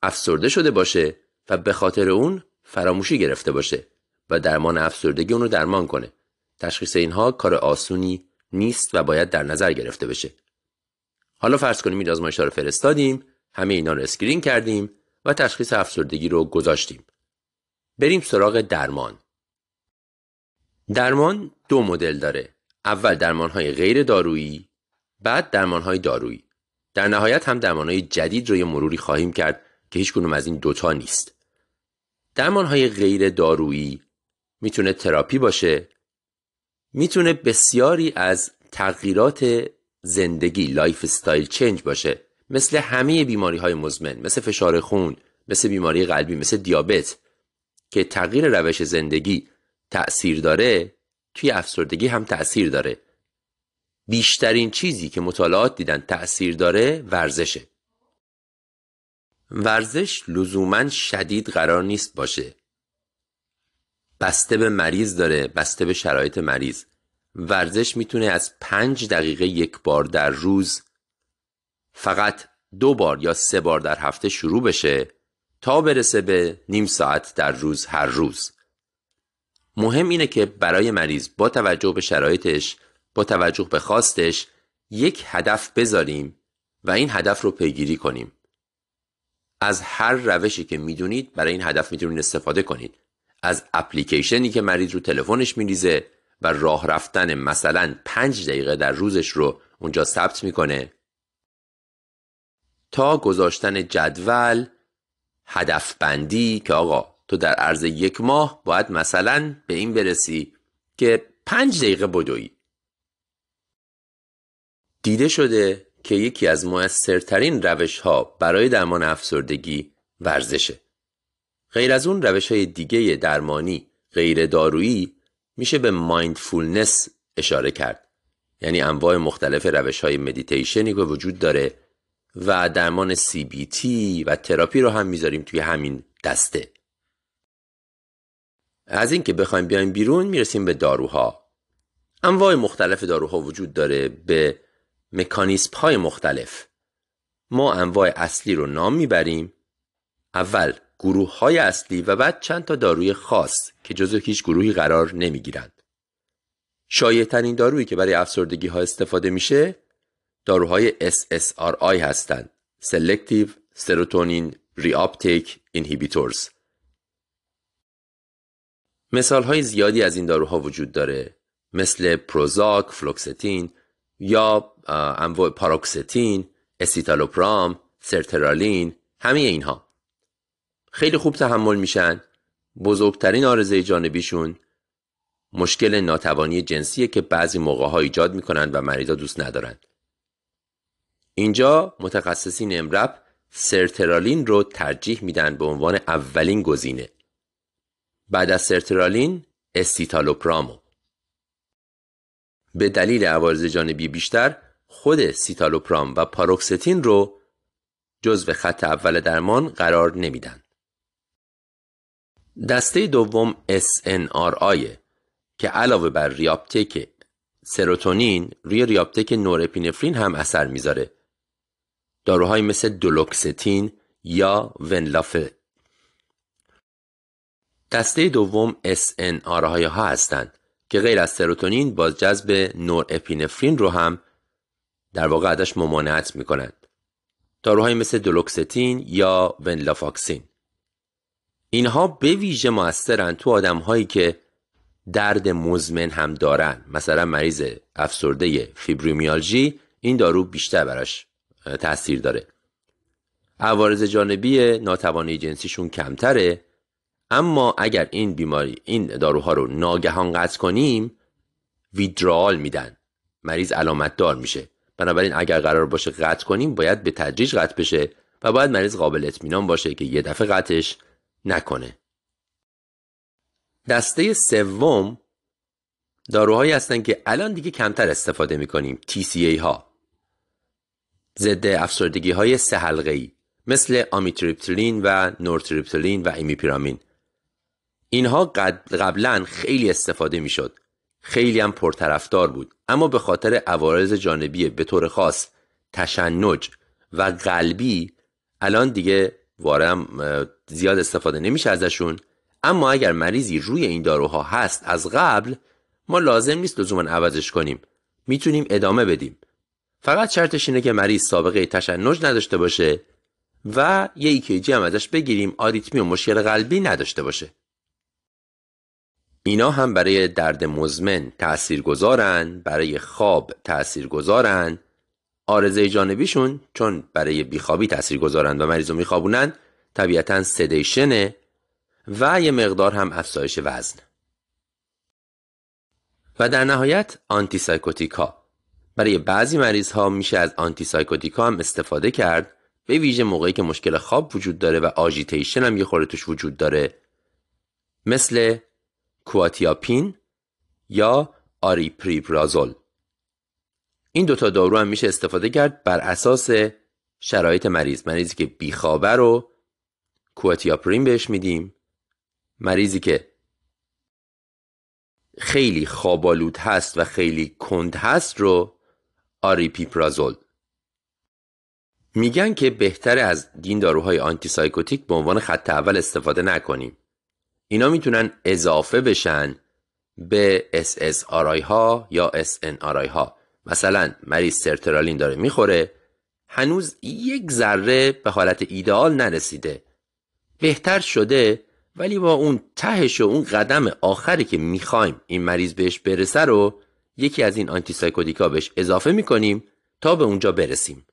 افسرده شده باشه و به خاطر اون فراموشی گرفته باشه و درمان افسردگی اون رو درمان کنه. تشخیص اینها کار آسونی نیست و باید در نظر گرفته بشه. حالا فرض کنیم این آزمایش رو فرستادیم همه اینا رو اسکرین کردیم و تشخیص افسردگی رو گذاشتیم. بریم سراغ درمان. درمان دو مدل داره. اول درمان های غیر دارویی بعد درمان های دارویی. در نهایت هم درمان های جدید رو یه مروری خواهیم کرد که هیچ کدوم از این دوتا نیست. درمان های غیر دارویی می‌تونه تراپی باشه می‌تونه بسیاری از تغییرات زندگی lifestyle change باشه. مثل همه بیماری های مزمن مثل فشار خون مثل بیماری قلبی مثل دیابت که تغییر روش زندگی تأثیر داره توی افسردگی هم تأثیر داره. بیشترین چیزی که مطالعات دیدن تأثیر داره ورزشه. ورزش لزوما شدید قرار نیست باشه. بسته به مریض داره بسته به شرایط مریض. ورزش می‌تونه از پنج دقیقه یک بار در روز فقط دو بار یا سه بار در هفته شروع بشه تا برسه به نیم ساعت در روز هر روز. مهم اینه که برای مریض با توجه به شرایطش با توجه به خواستش یک هدف بذاریم و این هدف رو پیگیری کنیم. از هر روشی که می‌دونید برای این هدف می‌تونید استفاده کنید. از اپلیکیشنی که مریض رو تلفنش میریزه و راه رفتن مثلا پنج دقیقه در روزش رو اونجا ثبت می‌کنه. تا گذاشتن جدول هدف بندی که آقا تو در عرض یک ماه باید مثلا به این برسی که پنج دقیقه بدوی. دیده شده که یکی از موثرترین روش ها برای درمان افسردگی ورزشه. غیر از اون روش های دیگه درمانی غیر دارویی میشه به mindfulness اشاره کرد. یعنی انواع مختلف روش های مدیتیشنی که وجود داره و درمان CBT و تراپی رو هم می‌ذاریم توی همین دسته. از اینکه بخوایم بیایم بیرون می‌رسیم به داروها. انواع مختلف داروها وجود داره به مکانیسم های مختلف. ما انواع اصلی رو نام می‌بریم. اول گروه های اصلی و بعد چند تا داروی خاص که جزو هیچ گروهی قرار نمی‌گیرند. شایع ترین دارویی که برای افسردگی ها استفاده میشه داروهای SSRI هستند. Selective Serotonin Reuptake Inhibitors. مثال های زیادی از این داروها وجود داره مثل پروزاک، فلوکستین یا انواع پاروکستین، اسیتالوپرام، سرترالین همه اینها. خیلی خوب تحمل میشن. بزرگترین آرزه جانبیشون مشکل ناتوانی جنسیه که بعضی موقع ها ایجاد می‌کنن و مریضا دوست ندارند اینجا متخصصین اغلب sertraline رو ترجیح میدن به عنوان اولین گزینه. بعد از sertraline escitalopram و. به دلیل عوارض جانبی بیشتر خود citalopram و paroxetine رو جزو خط اول درمان قرار نمیدن. دسته دوم SNRI که علاوه بر ریاپتک سروتونین روی ریاپتک نورپینفرین هم اثر می‌ذاره. داروهایی مثل دولوکستین یا ونلافه دسته دوم SNR ها هستند که غیر از سروتونین باز جذب نور اپینفرین رو هم در واقع ازش ممانعت می کنند. داروهایی مثل دولوکستین یا ونلافاکسین اینها به ویژه موثرند تو آدم هایی که درد مزمن هم دارن. مثلا مریض افسرده فیبرومیالژی این دارو بیشتر براش تاثیر داره. عوارض جانبی ناتوانی جنسیشون کمتره. اما اگر این بیماری این داروها رو ناگهان قطع کنیم ویدرال میدن. مریض علامت دار میشه. بنابراین اگر قرار باشه قطع کنیم باید به تدریج قطع بشه و باید مریض قابل اطمینان باشه که یه دفعه قطعش نکنه. دسته سوم داروهایی هستن که الان دیگه کمتر استفاده می‌کنیم TCA ها ضد افسردگی های سه حلقه ای مثل آمیتریپتلین و نورتریپتلین و ایمیپیرامین اینها قبلا خیلی استفاده می‌شد. خیلی هم پرطرفدار بود. اما به خاطر عوارض جانبی به طور خاص تشنج و قلبی الان دیگه وارم زیاد استفاده نمیشه ازشون. اما اگر مریضی روی این داروها هست از قبل ما لازم نیست لزوما عوضش کنیم. می‌تونیم ادامه بدیم. فقط شرطش اینه که مریض سابقه تشنج نداشته باشه و یه ایکیجی هم ازش بگیریم آریتمی و مشکل قلبی نداشته باشه. اینا هم برای درد مزمن تأثیر گذارن برای خواب تأثیر گذارن آرزه جانبیشون چون برای بیخوابی تأثیر گذارن و مریض رو میخوابونن طبیعتا سدیشنه و یه مقدار هم افزایش وزن. و در نهایت آنتی سایکوتیکا برای بعضی مریض ها میشه از آنتی سایکوتیکا هم استفاده کرد. به ویژه موقعی که مشکل خواب وجود داره و آژیتیشن هم یه خورده توش وجود داره مثل کواتیاپین یا آریپریپرازول این دوتا دارو هم میشه استفاده کرد بر اساس شرایط مریض. مریضی که بیخوابه رو کواتیاپرین بهش میدیم. مریضی که خیلی خوابالود هست و خیلی کند هست رو آریپیپرازول. میگن که بهتر از دین داروهای آنتی سایکوتیک به عنوان خط اول استفاده نکنیم. اینا می‌تونن اضافه بشن به SSRI ها یا SNRI ها. مثلا مریض سرترالین داره می‌خوره هنوز یک ذره به حالت ایدئال نرسیده. بهتر شده ولی با اون تهش و اون قدم آخری که می‌خوایم این مریض بهش برسه رو یکی از این آنتی سایکودیکا بهش اضافه می‌کنیم تا به اونجا برسیم.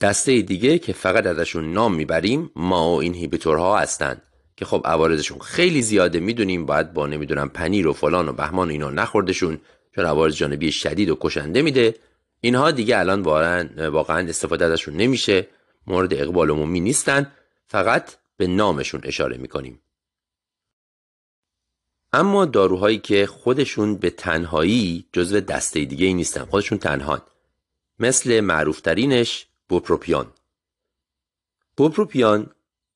دسته دیگه که فقط ازشون نام می‌بریم ما و اینهیبیتورها هستند که خب عوارضشون خیلی زیاده می‌دونیم باید با نمی‌دونم پنیر و فلان و بهمان اینا نخوردشون. چون عوارض جانبی شدید و کشنده میده اینها دیگه الان واقعا استفاده ازشون نمیشه. مورد اقبال عمومی نیستن فقط به نامشون اشاره می‌کنیم. اما داروهایی که خودشون به تنهایی جزو دسته دیگه ای نیستن خودشون تنهان. مثل معروفترینش bupropion bupropion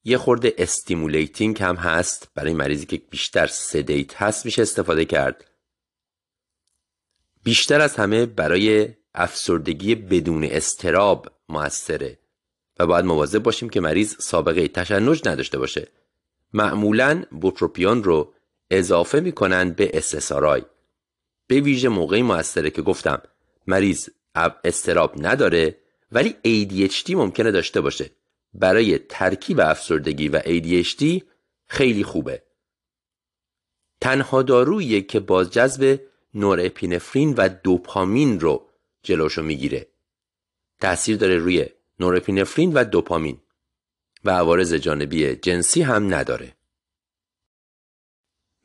یه خورده stimulating هم هست. برای مریضی که بیشتر sedate هست میشه استفاده کرد. بیشتر از همه برای افسردگی بدون اضطراب موثره و باید مواظب باشیم که مریض سابقه تشنج نداشته باشه. معمولا bupropion رو اضافه می‌کنن به SSRI به ویژه موقعی موثره که گفتم مریض استراب نداره ولی ADHD ممکنه داشته باشه. برای ترکیب افسردگی و ADHD خیلی خوبه. تنها دارویی که بازجذب نورپینفرین و دوپامین رو جلوشو می‌گیره. تاثیر داره روی نورپینفرین و دوپامین و عوارض جانبی جنسی هم نداره.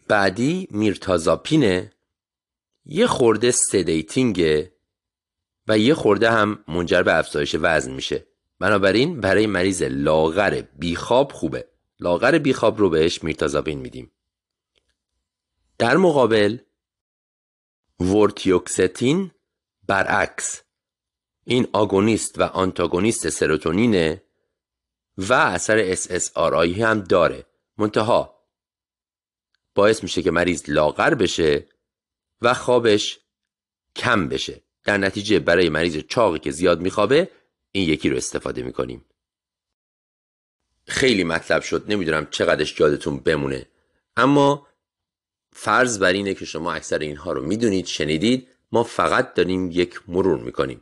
بعدی میرتازاپینه یه خورده سدیتینگه و یه خورده هم منجر به افزایش وزن میشه. بنابراین برای مریض لاغر بیخواب خوبه. لاغر بیخواب رو بهش میرتازاپین میدیم. در مقابل ورتیوکستین برعکس. این آگونیست و آنتاگونیست سروتونینه و اثر SSRI هم داره. منتها باعث میشه که مریض لاغر بشه و خوابش کم بشه. در نتیجه برای مریض چاقی که زیاد میخوابه این یکی رو استفاده می‌کنیم. خیلی مطلب شد. نمی‌دونم چقدرش یادتون بمونه. اما فرض بر اینه که شما اکثر اینها رو می‌دونید شنیدید ما فقط داریم یک مرور می‌کنیم.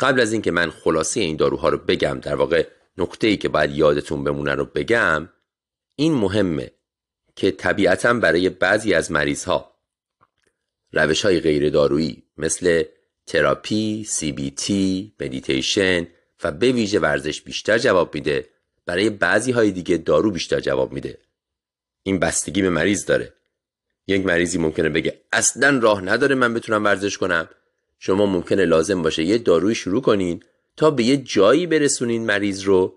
قبل از اینکه من خلاصه این داروها رو بگم در واقع نکته ای که باید یادتون بمونه رو بگم این مهمه که طبیعتا برای بعضی از مریض ها روش های غیر دارویی مثل therapy، CBT، meditation و به ویژه ورزش بیشتر جواب میده. برای بعضی های دیگه دارو بیشتر جواب میده. این بستگی به مریض داره. یک مریضی ممکنه بگه اصلا راه نداره من بتونم ورزش کنم. شما ممکنه لازم باشه یه داروی شروع کنین تا به یه جایی برسونین مریض رو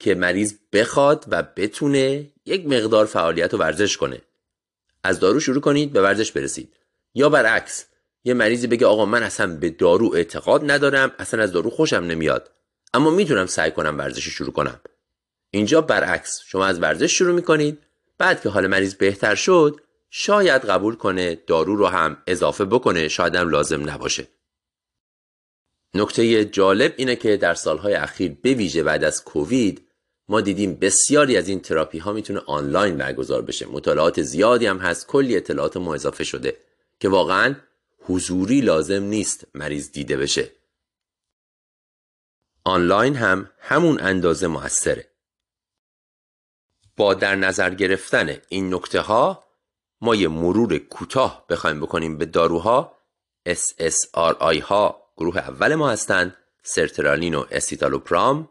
که مریض بخواد و بتونه یک مقدار فعالیت و ورزش کنه. از دارو شروع کنید به ورزش برسید. یا برعکس یه مریضی بگه آقا من اصلا به دارو اعتقاد ندارم اصلا از دارو خوشم نمیاد اما می‌تونم سعی کنم ورزش شروع کنم. اینجا برعکس شما از ورزش شروع می‌کنید بعد که حال مریض بهتر شد شاید قبول کنه دارو رو هم اضافه بکنه شاید هم لازم نباشه. نکته جالب اینه که در سالهای اخیر به ویژه بعد از کووید ما دیدیم بسیاری از این تراپی ها می‌تونه آنلاین برگزار بشه. مطالعات زیادی هم هست کلی اطلاعات ما اضافه شده که واقعا حضوری لازم نیست مریض دیده بشه. آنلاین هم همون اندازه موثره. با در نظر گرفتن این نکته ها ما یه مرور کوتاه بخوایم بکنیم به داروها. SSRI ها گروه اول ما هستند sertraline و escitalopram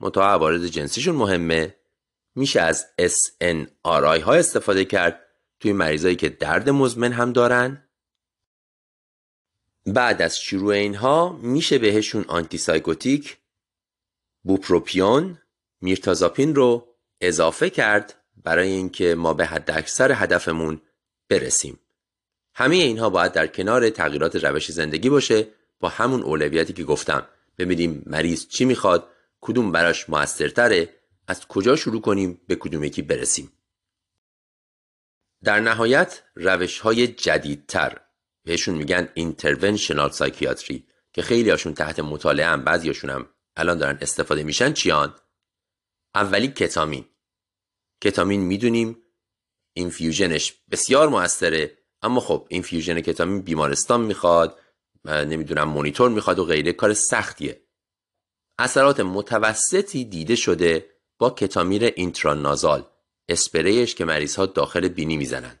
منتها عوارض جنسیشون مهمه. میشه از SNRI ها استفاده کرد توی مریضایی که درد مزمن هم دارن. بعد از شروع اینها میشه بهشون antipsychotic بوپروپیون میرتازاپین رو اضافه کرد برای اینکه ما به حد اکثر هدفمون برسیم. همه اینها باید در کنار تغییرات روش زندگی باشه با همون اولویتی که گفتم. ببینیم مریض چی می‌خواد کدوم براش موثرتره از کجا شروع کنیم به کدوم یکی برسیم. در نهایت روش های جدیدتر بهشون میگن اینترونشنال سایکیاتری که خیلی هاشون تحت مطالعه هم بعضیاشون هم الان دارن استفاده میشن چیان؟ اولی ketamine. ketamine می‌دونیم infusion ش بسیار موثره اما خب infusion ketamine بیمارستان می‌خواد نمی‌دونم مونیتور می‌خواد و غیره کار سختیه. اثرات متوسطی دیده شده با ketamine intranasal اسپریش که مریض ها داخل بینی می‌زنن.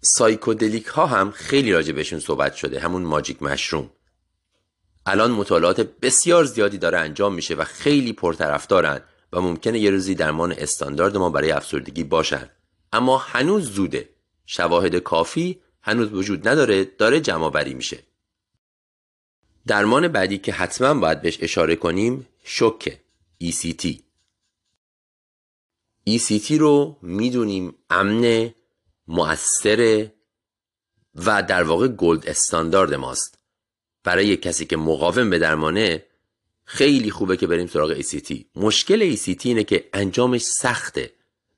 سایکودلیک ها هم خیلی راجع بهشون صحبت شده همون ماجیک مشروم. الان مطالعات بسیار زیادی داره انجام میشه و خیلی پرطرفدارن و ممکنه یه روزی درمان استاندارد ما برای افسردگی باشن. اما هنوز زوده. شواهد کافی هنوز وجود نداره داره جمع بری میشه درمان بعدی که حتما باید بهش اشاره کنیم شوکه ECT ECT رو می‌دونیم امن مؤثر و در واقع gold standard ماست. برای کسی که مقاوم به درمانه خیلی خوبه که بریم سراغ ECT مشکل ECT اینه که انجامش سخته.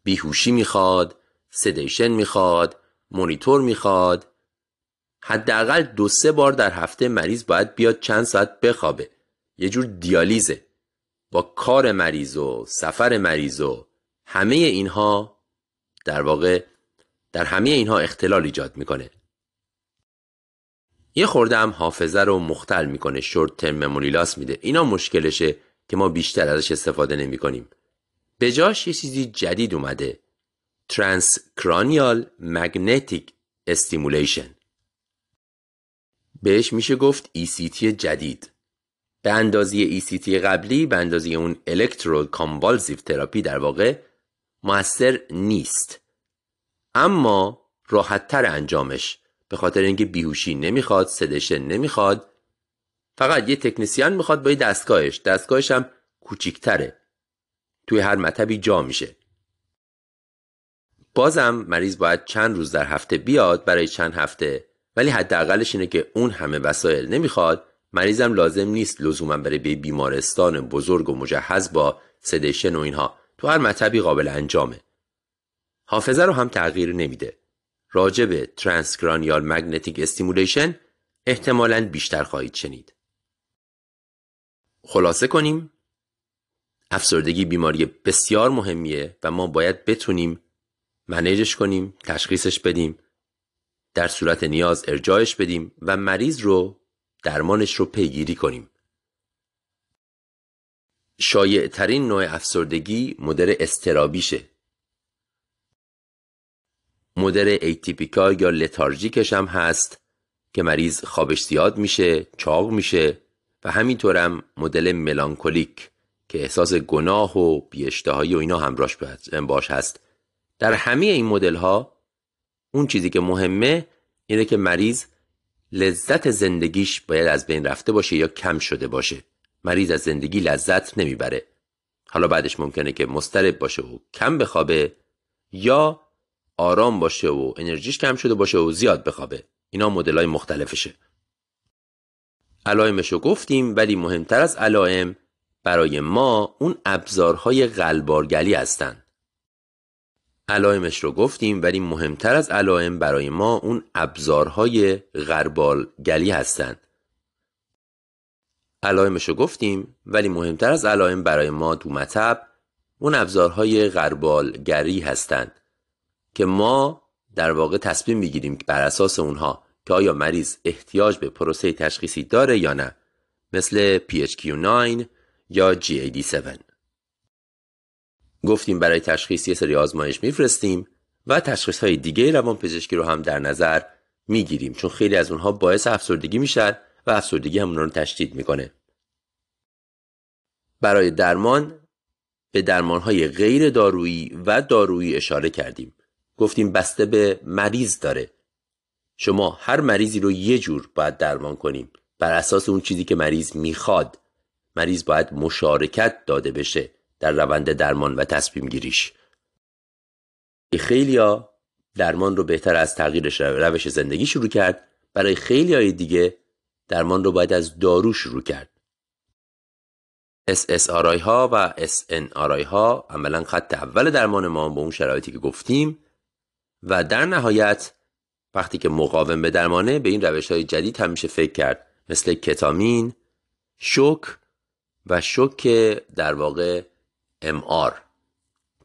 بیهوشی می‌خواد sedation می‌خواد مونیتور می‌خواد. حداقل دو سه بار در هفته مریض باید بیاد چند ساعت بخوابه. یه جور دیالیزه. با کار مریض و سفر مریض و همه اینها در واقع در همه اینها اختلال ایجاد می‌کنه. یه خورده هم حافظه رو مختل می‌کنه short term memory loss میده. اینا مشکلشه که ما بیشتر ازش استفاده نمی کنیم به جاش یه چیزی جدید اومده. cranial magnetic stimulation بهش میشه گفت ECT جدید. به اندازه ECT قبلی به اندازه اون electroconvulsive therapy در واقع موثر نیست. اما راحتتر انجامش. به خاطر اینکه بیهوشی نمی‌خواد sedation نمی‌خواد. فقط یه technician می‌خواد با یه دستگاهش. دستگاهش هم کوچیکتره. توی هر مطبی جا میشه. بازم مریض باید چند روز در هفته بیاد برای چند هفته. ولی حداقلش اینه که اون همه وسایل نمی‌خواد. مریضم لازم نیست لزوما برای به بیمارستان بزرگ و مجهز با sedation و اینها. تو هر مطبی قابل انجامه. حافظه رو هم تغییر نمیده. راجع به transcranial magnetic stimulation احتمالا بیشتر خواهید شنید. خلاصه کنیم. افسردگی بیماری بسیار مهمیه و ما باید بتونیم منیجش کنیم تشخیصش بدیم در صورت نیاز ارجاعش بدیم و مریض رو درمانش رو پیگیری کنیم. شایع ترین نوع افسردگی مدر استرابیشه. مدر ایتیپیکا یا لتارژیکش هم هست که مریض خوابش زیاد میشه چاق میشه و همینطورم مدل ملانکولیک که احساس گناه و بیاشتهایی و اینا همراش باش هست. در همه این مدل ها اون چیزی که مهمه اینه که مریض لذت زندگیش باید از بین رفته باشه یا کم شده باشه. مریض از زندگی لذت نمی‌بره. حالا بعدش ممکنه که مسترب باشه و کم بخوابه یا آرام باشه و انرژیش کم شده باشه و زیاد بخوابه. اینا مدل های مختلفشه. علائمش رو گفتیم ولی مهمتر از علائم برای ما اون ابزارهای غلبارگلی هستند علائمش رو گفتیم ولی مهمتر از علائم برای ما اون ابزارهای غربالگلی هستند علائمش رو گفتیم ولی مهمتر از علائم برای ما دو مطب اون ابزارهای غربالگری هستند که ما در واقع تصمیم می‌گیریم بر اساس اونها که آیا مریض احتیاج به پروسه تشخیصی داره یا نه مثل PHQ-9 یا GAD-7 گفتیم برای تشخیص یه سری آزمایش میفرستیم و تشخیص های دیگه روان پزشکی رو هم در نظر می‌گیریم چون خیلی از اونها باعث افسردگی میشن و افسردگی همون رو تشدید می‌کنه. برای درمان به درمان های غیر دارویی و دارویی اشاره کردیم. گفتیم بسته به مریض داره. شما هر مریضی رو یه جور باید درمان کنیم بر اساس اون چیزی که مریض می‌خواد. مریض باید مشارکت داده بشه در روند درمان و تصمیم گیریش. خیلیا درمان رو بهتر از تغییر روش زندگی شروع کرد. برای خیلی های دیگه درمان رو باید از دارو شروع کرد. SSRI ها و SNRI ها عملا خط اول درمان ما با اون شرایطی که گفتیم و در نهایت وقتی که مقاوم به درمانه به این روش های جدید هم میشه فکر کرد مثل کتامین، شوک و شوک در واقع MR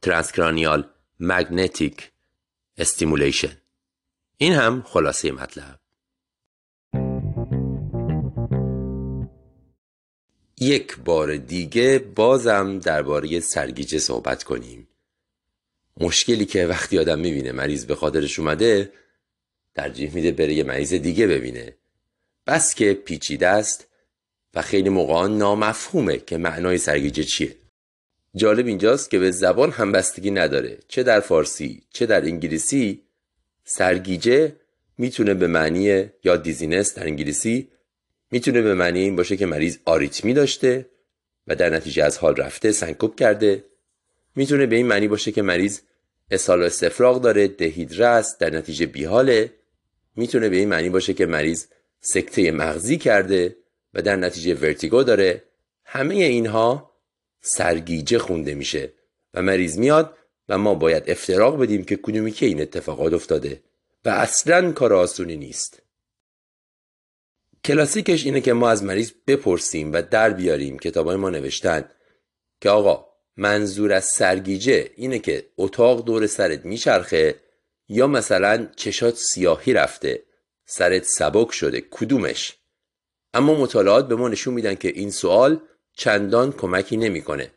transcranial magnetic stimulation. این هم خلاصه مطلب. یک بار دیگه بازم درباره سرگیجه صحبت کنیم. مشکلی که وقتی آدم می‌بینه مریض به خاطرش اومده ترجیح میده بره یه مریض دیگه ببینه. بس که پیچیده است و خیلی موقعا نامفهومه که معنای سرگیجه چیه. جالب اینجاست که به زبان هم بستگی نداره. چه در فارسی چه در انگلیسی سرگیجه می‌تونه به معنی یا دیزینس در انگلیسی می‌تونه به معنی این باشه که مریض آریتمی داشته و در نتیجه از حال رفته سنکوب کرده می‌تونه به این معنی باشه که مریض اسهال و استفراغ داره دهیدره است در نتیجه بیحاله. می‌تونه به این معنی باشه که مریض سکته مغزی کرده و در نتیجه ورتیگو داره. همه اینها سرگیجه خونده میشه و مریض میاد و ما باید افتراق بدیم که کدومی که این اتفاقات افتاده و اصلا کار آسونی نیست. کلاسیکش اینه که ما از مریض بپرسیم و در بیاریم. کتابای ما نوشتن که آقا منظور از سرگیجه اینه که اتاق دور سرت میچرخه یا مثلا چشات سیاهی رفته سرت سبک شده کدومش؟ اما مطالعات به ما نشون میدن که این سوال چندان کمکی نمی‌کنه.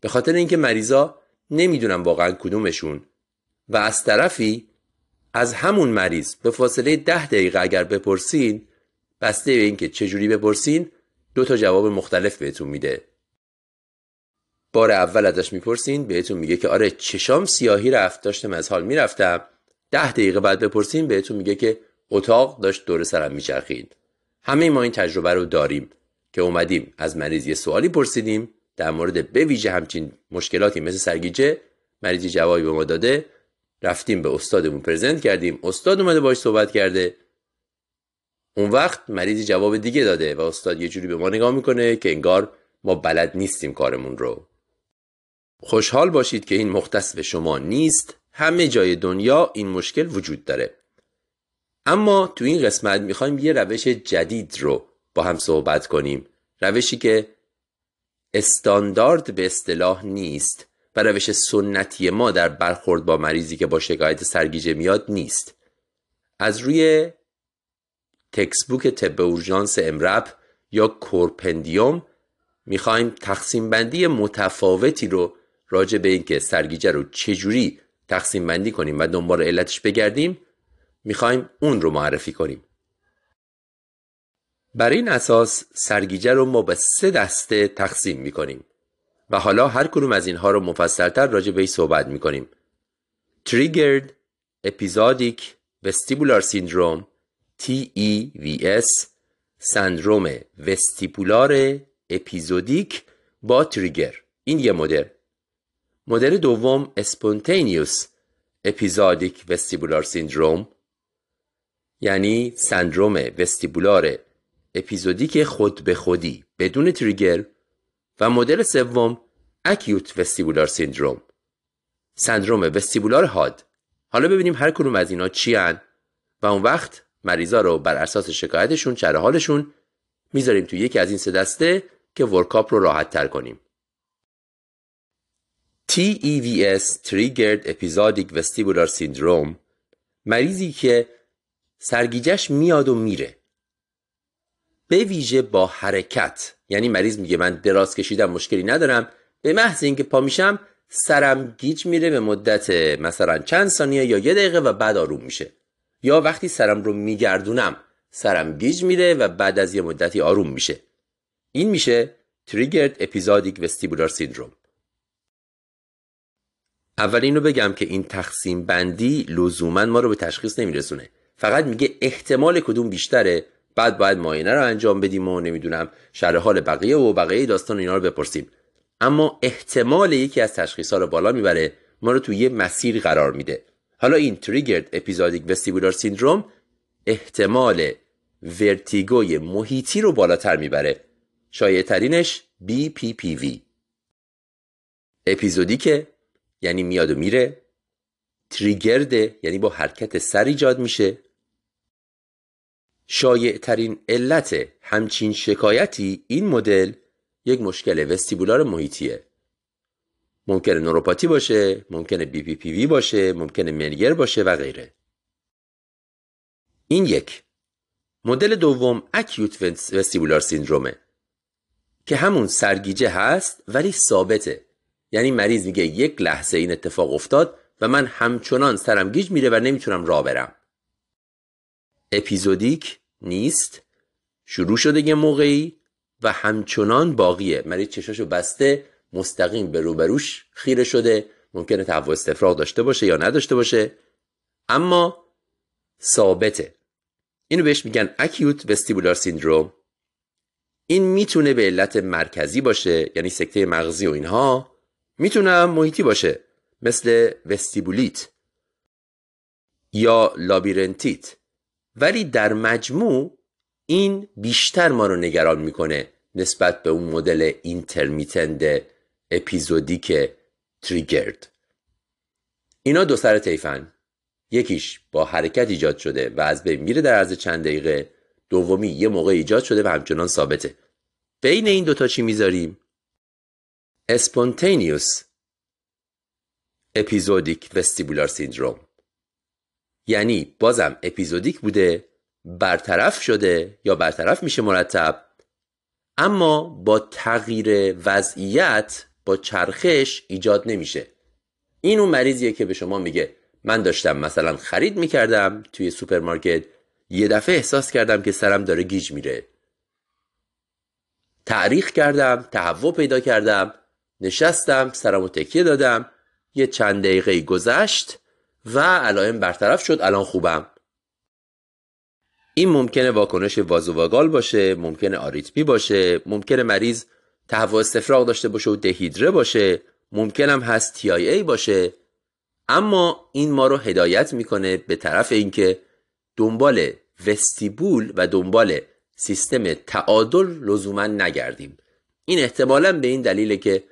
به خاطر اینکه مریضا نمی‌دونن واقعا کدومشون و از طرفی از همون مریض به فاصله ده دقیقه اگر بپرسین بسته به اینکه چجوری بپرسین دو تا جواب مختلف بهتون میده. بار اول ازش می‌پرسین بهتون میگه که آره چشام سیاهی رفت داشتم از حال می‌رفتم. ده دقیقه بعد بپرسین بهتون میگه که اتاق داشت دور سرم میچرخید. همه ما این تجربه رو داریم که اومدیم از مریض یه سوالی پرسیدیم در مورد به ویژه همچین مشکلاتی مثل سرگیجه مریضی جوابی به ما داده. رفتیم به استادمون پرزنت کردیم. استاد اومده باش صحبت کرده. اون وقت مریضی جواب دیگه داده و استاد یه جوری به ما نگاه می‌کنه که انگار ما بلد نیستیم کارمون رو. خوشحال باشید که این مختص به شما نیست. همه جای دنیا این مشکل وجود داره. اما تو این قسمت می‌خوایم یه روش جدید رو با هم صحبت کنیم. روشی که استاندارد به اصطلاح نیست و روش سنتی ما در برخورد با مریضی که با شکایت سرگیجه میاد نیست. از روی تکسبوک طب اورژانس امرب یا کورپندیوم می‌خوایم تقسیم بندی متفاوتی رو راجع به اینکه سرگیجه رو چجوری تقسیم بندی کنیم و دنبال علتش بگردیم می‌خوایم اون رو معرفی کنیم. برای این اساس سرگیجه رو ما به سه دسته تقسیم می‌کنیم و حالا هر کدوم از اینها رو مفصلتر راجع به صحبت می‌کنیم. Triggered Episodic Vestibular Syndrome TEVS سندروم وستیپولار اپیزودیک با تریگر. این یه مدل. مدل دوم اسپونتینیوس اپیزودیک وستیبولار سیندروم یعنی سندروم وستیبولار اپیزودیک خود به خودی بدون تریگر و مدل سوم اکیوت وستیبولار سیندروم. سندروم وستیبولار هاد حالا ببینیم هر کدوم از اینا چی هن و اون وقت مریضا رو بر اساس شکایتشون چره حالشون می‌ذاریم تو یکی از این سه دسته که ورکاپ رو راحت تر کنیم. TEVS Triggered Episodic Vestibular Syndrome. مریضی که سرگیجش میاد و میره. به ویژه با حرکت. یعنی مریض میگه من دراز کشیدم مشکلی ندارم. به محض اینکه پا میشم سرم گیج میره به مدت مثلا چند ثانیه یا یه دقیقه و بعد آروم میشه. یا وقتی سرم رو میگردونم سرم گیج میره و بعد از یه مدتی آروم میشه. این میشه Triggered Episodic Vestibular Syndrome. اول اینو بگم که این تقسیم بندی لزوما ما رو به تشخیص نمیرسونه. فقط میگه احتمال کدوم بیشتره بعد باید معاینه رو انجام بدیم و نمی‌دونم شرح حال بقیه و بقیه داستان اینا رو بپرسیم. اما احتمال یکی از تشخیص ها رو بالا می‌بره ما رو توی یه مسیر قرار میده. حالا این تریگرد اپیزودیک وستیبولار سیندروم احتمال ورتیگوی محیطی رو بالاتر می‌بره. شایع ترینش BPPV اپیزودیک یعنی میاد و میره. تریگرده یعنی با حرکت سر ایجاد میشه. شایع ترین علت همچین شکایتی این مدل یک مشکل وستیبولار محیطیه. ممکنه نوروپاتی باشه ممکنه بی پی پی وی باشه ممکنه منگر باشه و غیره. این یک. مدل دوم اکیوت وستیبولار سیندرومه که همون سرگیجه هست ولی ثابته. یعنی مریض میگه یک لحظه این اتفاق افتاد و من همچنان سرم گیج میره و نمی‌تونم راه برم. اپیزودیک نیست. شروع شده یه موقعی و همچنان باقیه. مریض چشاشو بسته مستقیم به روبروش خیره شده. ممکنه تهوع استفراغ داشته باشه یا نداشته باشه. اما ثابته. اینو بهش میگن اکیوت وستیبولار سیندروم این می‌تونه به علت مرکزی باشه یعنی سکته مغزی و اینها. می‌تونه محیطی باشه. مثل وستیبولیت یا لابیرنتیت. ولی در مجموع این بیشتر ما رو نگران می‌کنه نسبت به اون مدل اینترمیتند اپیزودیک تریگرد. اینا دو سر تیفن یکیش با حرکت ایجاد شده و از بین میره در عرض چند دقیقه. دومی یه موقع ایجاد شده و همچنان ثابته. بین این دوتا چی می‌ذاریم؟ اسپونتینیوس اپیزودیک وستیبولار سیندروم. یعنی بازم اپیزودیک بوده برطرف شده یا برطرف میشه مرتب اما با تغییر وضعیت با چرخش ایجاد نمیشه. این اون مریضیه که به شما میگه. من داشتم مثلا خرید می‌کردم توی سوپرمارکت یه دفعه احساس کردم که سرم داره گیج میره. تعریق کردم تهوع پیدا کردم نشستم سرمو تکیه دادم. یه چند دقیقه گذشت و علائم برطرف شد. الان خوبم. این ممکنه واکنش وازوواگال باشه ممکنه آریتمی باشه ممکنه مریض تهوع استفراغ داشته باشه و دهیدره باشه ممکن هم هست تی باشه. اما این ما رو هدایت می‌کنه به طرف اینکه دنبال وستیبول و دنبال سیستم تعادل لزوما نگردیم. این احتمالا به این دلیله که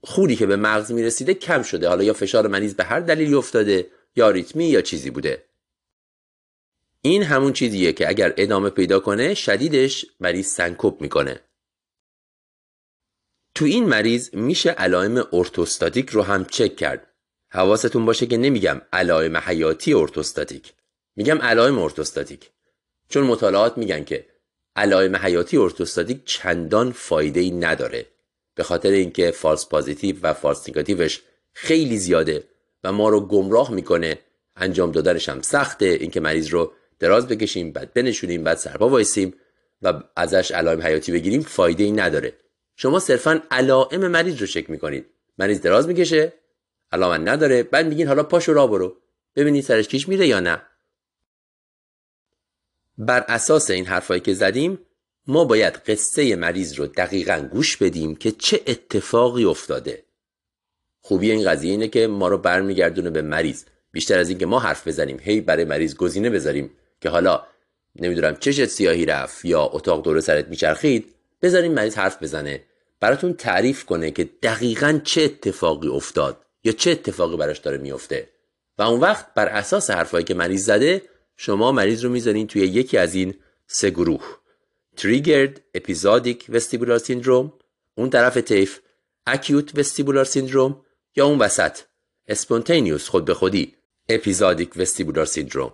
خونی که به مغز می‌رسیده کم شده. حالا یا فشار مریض به هر دلیلی افتاده یا ریتمی یا چیزی بوده. این همون چیزیه که اگر ادامه پیدا کنه شدیدش مریض سنکوب می‌کنه. تو این مریض میشه علائم ارتوستاتیک رو هم چک کرد. حواستون باشه که نمیگم علائم حیاتی ارتوستاتیک. میگم علائم ارتوستاتیک. چون مطالعات میگن که علائم حیاتی ارتوستاتیک چندان فایده ای نداره. به خاطر اینکه فالس پازیتیو و فالس نگاتیوش خیلی زیاده و ما رو گمراه می‌کنه انجام دادنش هم سخته. اینکه مریض رو دراز بکشیم بعد بنشونیم بعد سرپا وایسیم و ازش علائم حیاتی بگیریم فایده ای نداره. شما صرفا علائم مریض رو چک می‌کنید. مریض دراز می‌کشه علائم نداره بعد میگین حالا پاشو را برو. ببینید سرش کیش میره یا نه. بر اساس این حرفایی که زدیم ما باید قصه مریض رو دقیقا گوش بدیم که چه اتفاقی افتاده. خوبی این قضیه اینه که ما رو برمیگردونه به مریض. بیشتر از اینکه ما حرف بزنیم هی برای مریض گزینه بذاریم که حالا نمی‌دونم چشت سیاهی رفت یا اتاق دور سرت میچرخید بذاریم مریض حرف بزنه. براتون تعریف کنه که دقیقا چه اتفاقی افتاد یا چه اتفاقی براش داره میفته و اون وقت بر اساس حرفایی که مریض زده شما مریض رو می‌ذارین توی یکی از این سه گروه. تریگرد اپیزودیک وستیبولار سیندروم اون طرف طیف acute vestibular syndrome یا اون وسط spontaneous خود به خودی episodic vestibular syndrome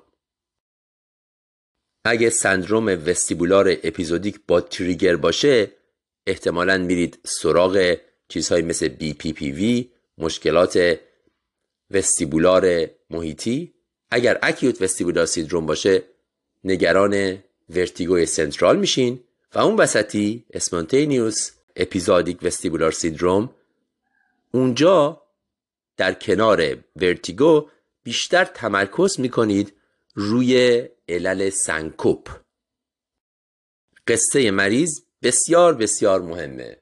اگه سندروم vestibular episodic با trigger باشه احتمالا میرید سراغ چیزهایی مثل BPPV مشکلات vestibular محیطی. اگر acute vestibular syndrome باشه نگران vertigo ی central میشین و اون وسطی spontaneous episodic vestibular syndrome اونجا در کنار vertigo بیشتر تمرکز می‌کنید روی علل سنکوپ. قصه مریض بسیار بسیار مهمه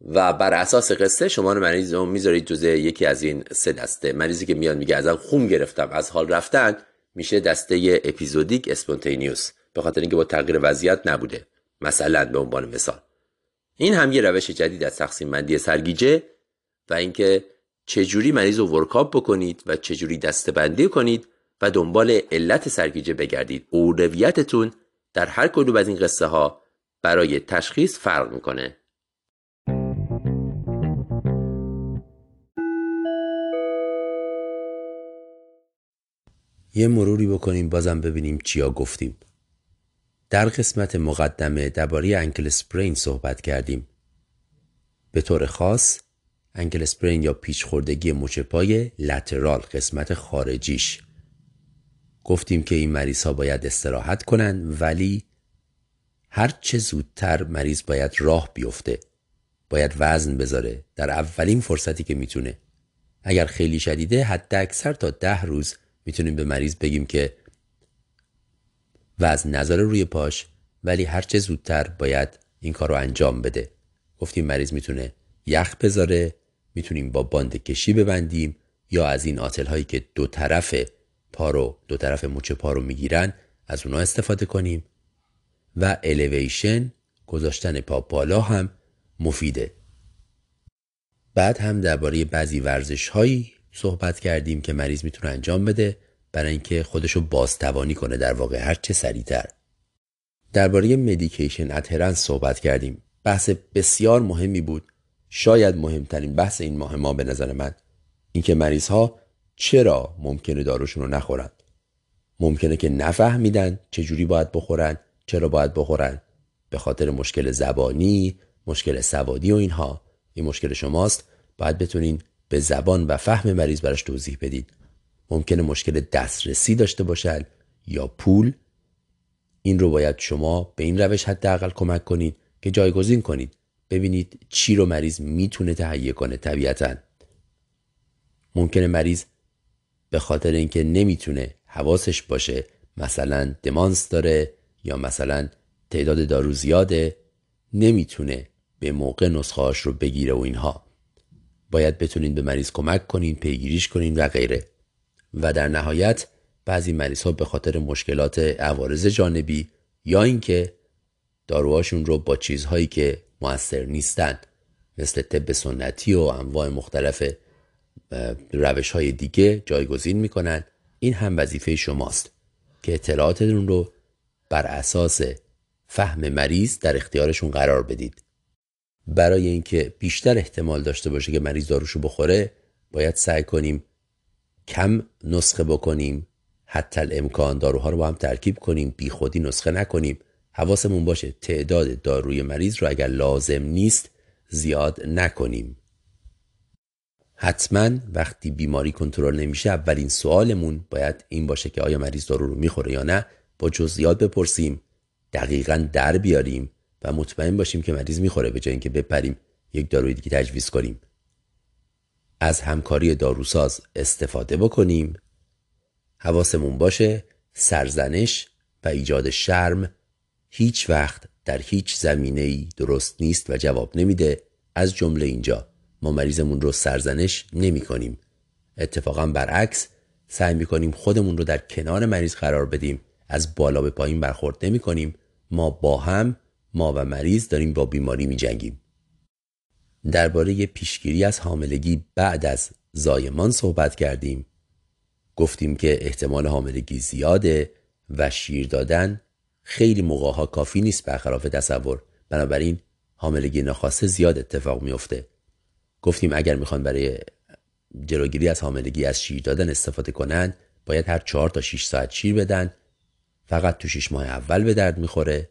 و بر اساس قصه شما رو مریض رو می‌ذارید جزء یکی از این سه دسته. مریضی که میاد میگه ازم خون گرفتم از حال رفتن میشه دسته اپیزودیک اسپونتینیوس به خاطر اینکه با تغییر وضعیت نبوده. مثلا به عنوان مثال. این هم یه روش جدید از تقسیم بندی سرگیجه و اینکه چجوری مریض رو ورکاپ بکنید و چجوری دسته بندی کنید و دنبال علت سرگیجه بگردید. اولویتتون در هر کدوم از این قصه ها برای تشخیص فرق می‌کنه. یه مروری بکنیم بازم ببینیم چیا گفتیم. در قسمت مقدمه درباره انکل سپرین صحبت کردیم. به طور خاص انکل سپرین یا پیچ خوردگی مچپای لترال قسمت خارجیش. گفتیم که این مریض ها باید استراحت کنن ولی هر چه زودتر مریض باید راه بیفته. باید وزن بذاره در اولین فرصتی که می‌تونه. اگر خیلی شدیده حد اکثر تا ده روز می‌تونیم به مریض بگیم که وزن نذاره روی پاش ولی هر چه زودتر باید این کار رو انجام بده. گفتیم مریض می‌تونه یخ بذاره می‌تونیم با باند کشی ببندیم یا از این آتل هایی که دو طرف پا رو دو طرف مچ پا رو می‌گیرن از اونا استفاده کنیم. و الیویشن گذاشتن پا بالا هم مفیده. بعد هم درباره بعضی ورزش هایی صحبت کردیم که مریض می‌تونه انجام بده. برای اینکه خودشو بازتوانی کنه در واقع هر چه سریعتر. درباره مدیکیشن اترنس صحبت کردیم. بحث بسیار مهمی بود. شاید مهمترین بحث این ماه ما به نظر من اینکه مریض ها چرا ممکنه داروشون رو نخورن. ممکنه که نفهمیدن چجوری باید بخورن چرا باید بخورن. به خاطر مشکل زبانی مشکل سوادی و اینها. این مشکل شماست. باید بتونین به زبان و فهم مریض براش توضیح بدید ممکنه مشکل دسترسی داشته باشن یا پول. این رو باید شما به این روش حداقل کمک کنید که جایگزین کنید. ببینید چی رو مریض می‌تونه تهیه کنه طبیعتا. ممکنه مریض به خاطر اینکه نمی‌تونه حواسش باشه مثلا دمانس داره یا مثلا تعداد دارو زیاده نمی‌تونه به موقع نسخهاش رو بگیره و اینها. باید بتونین به مریض کمک کنین پیگیریش کنین و غیره. و در نهایت بعضی مریض ها به خاطر مشکلات عوارض جانبی یا اینکه داروهاشون رو با چیزهایی که موثر نیستند مثل طب سنتی و انواع مختلف روش های دیگه جایگزین می‌کنن این هم وظیفه شماست که اطلاعاتتون رو بر اساس فهم مریض در اختیارشون قرار بدید. برای اینکه بیشتر احتمال داشته باشه که مریض داروشو بخوره باید سعی کنیم کم نسخه بکنیم. حتی امکان داروها رو با هم ترکیب کنیم. بی خودی نسخه نکنیم. حواسمون باشه تعداد داروی مریض رو اگر لازم نیست زیاد نکنیم. حتما وقتی بیماری کنترل نمیشه اولین سوالمون باید این باشه که آیا مریض دارو رو می‌خوره یا نه. با جزئیات بپرسیم. دقیقا در بیاریم و مطمئن باشیم که مریض می‌خوره به جای اینکه بپریم. یک داروی دیگه تجویز کنیم. از همکاری داروساز استفاده بکنیم. حواسمون باشه سرزنش و ایجاد شرم هیچ وقت در هیچ زمینه ای درست نیست و جواب نمیده. از جمله اینجا ما مریضمون رو سرزنش نمی کنیم اتفاقا برعکس سعی می کنیم خودمون رو در کنار مریض قرار بدیم. از بالا به پایین برخورد نمی کنیم ما با هم ما و مریض داریم با بیماری می جنگیم درباره پیشگیری از حاملگی بعد از زایمان صحبت کردیم. گفتیم که احتمال حاملگی زیاده و شیر دادن خیلی موقع کافی نیست برخلاف تصور. بنابراین حاملگی ناخواسته زیاد اتفاق میفته گفتیم اگر می‌خوان برای جلوگیری از حاملگی از شیر دادن استفاده کنند باید هر چهار تا 6 ساعت شیر بدن. فقط تو 6 ماه اول به درد می‌خوره.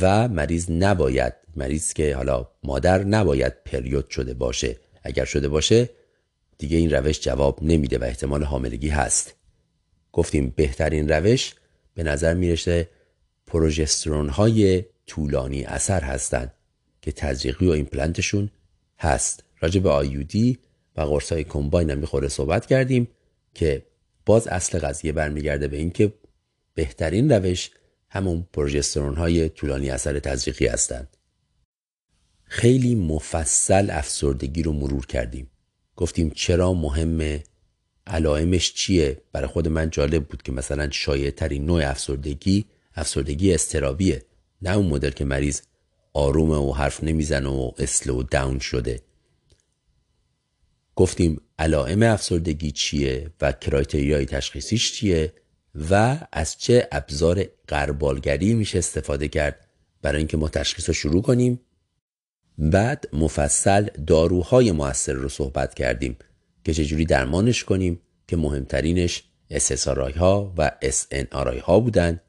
و مریض نباید مریض که حالا مادر نباید پریود شده باشه. اگر شده باشه دیگه این روش جواب نمیده و احتمال حاملگی هست. گفتیم بهترین روش به نظر می‌رسه پروژسترون های طولانی اثر هستند که تزریقی و ایمپلنتشون هست. راجع به آیودی و قرص های کمباین هم می‌خوره صحبت کردیم که باز اصل قضیه برمیگرده به اینکه بهترین روش همون پروژسترون های طولانی اثر تزریقی هستند. خیلی مفصل افسردگی رو مرور کردیم. گفتیم چرا مهمه علائمش چیه؟ برای خود من جالب بود که مثلا شایع ترین نوع افسردگی افسردگی استرابیه نه اون مدل که مریض آرومه و حرف نمی‌زنه و اسلو داون شده. گفتیم علائم افسردگی چیه و کرایتریای تشخیصیش چیه؟ و از چه ابزار قربالگری میشه استفاده کرد برای اینکه ما تشخیص رو شروع کنیم. بعد مفصل داروهای موثر رو صحبت کردیم که چجوری درمانش کنیم که مهمترینش SSRI ها و SNRI ها بودن.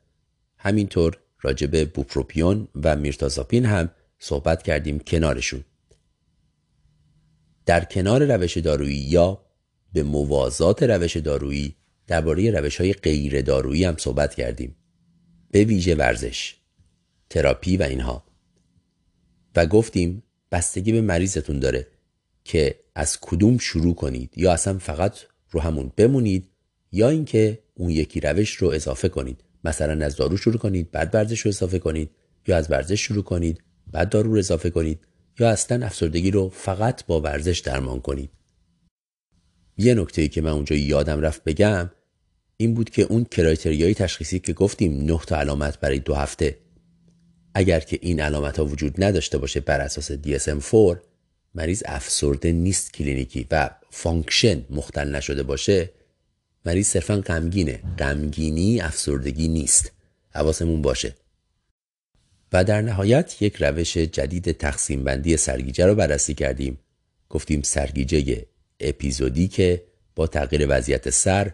همینطور راجب بوپروپیون و میرتازاپین هم صحبت کردیم کنارشون. در کنار روش دارویی یا به موازات روش دارویی درباره روش های غیر دارویی هم صحبت کردیم. به ویژه ورزش تراپی و اینها. و گفتیم بستگی به مریضتون داره که از کدوم شروع کنید یا اصلا فقط رو همون بمونید یا اینکه اون یکی روش رو اضافه کنید. مثلا از دارو شروع کنید بعد ورزش رو اضافه کنید یا از ورزش شروع کنید بعد دارو رو اضافه کنید یا اصلا افسردگی رو فقط با ورزش درمان کنید. یه نکته که من اونجا یادم رفت بگم این بود که اون criteria یی تشخیصی که گفتیم نه تا علامت برای دو هفته. اگر که این علامت ها وجود نداشته باشه بر اساس DSM-4 مریض افسرده نیست clinically و function مختل نشده باشه مریض صرفا غمگینه. غمگینی افسردگی نیست. حواسمون باشه. و در نهایت یک روش جدید تقسیم بندی سرگیجه رو بررسی کردیم. گفتیم سرگیجه اپیزودی که با تغییر وضعیت سر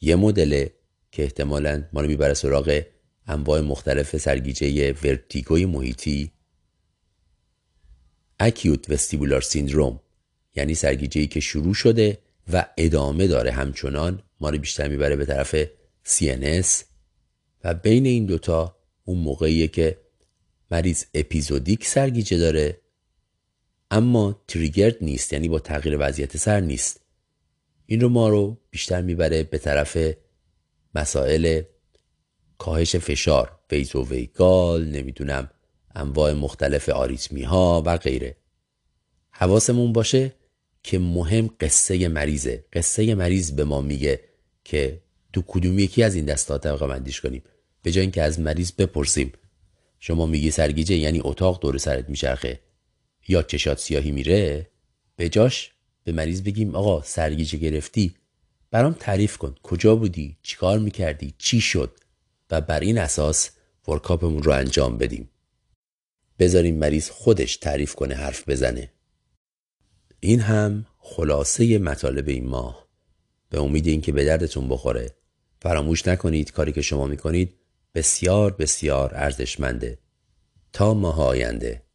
یه مدل که احتمالا ما رو می‌بره سراغ انواع مختلف سرگیجه ورتیگوی محیطی اکیوت وستیبولار سیندروم یعنی سرگیجه که شروع شده این رو ما رو بیشتر می‌بره به طرف مسائل کاهش فشار ویزو ویگال نمی‌دونم انواع مختلف آریتمی ها و غیره. حواسمون باشه که مهم قصه مریضه. قصه مریض به ما میگه که تو کدوم یکی از این دستا طبقه بندیش کنیم. به جای اینکه از مریض بپرسیم. شما میگی سرگیجه یعنی اتاق دور سرت میچرخه. یا چشات سیاهی میره. به جاش به مریض بگیم آقا سرگیجه گرفتی. برام تعریف کن کجا بودی؟ چیکار می‌کردی؟ چی شد؟ و بر این اساس ورکاپمون رو انجام بدیم. بذاریم مریض خودش تعریف کنه حرف بزنه. این هم خلاصه مطالب این ماه. به امید اینکه به دردتون بخوره فراموش نکنید کاری که شما می‌کنید بسیار بسیار ارزشمنده. تا ماه آینده.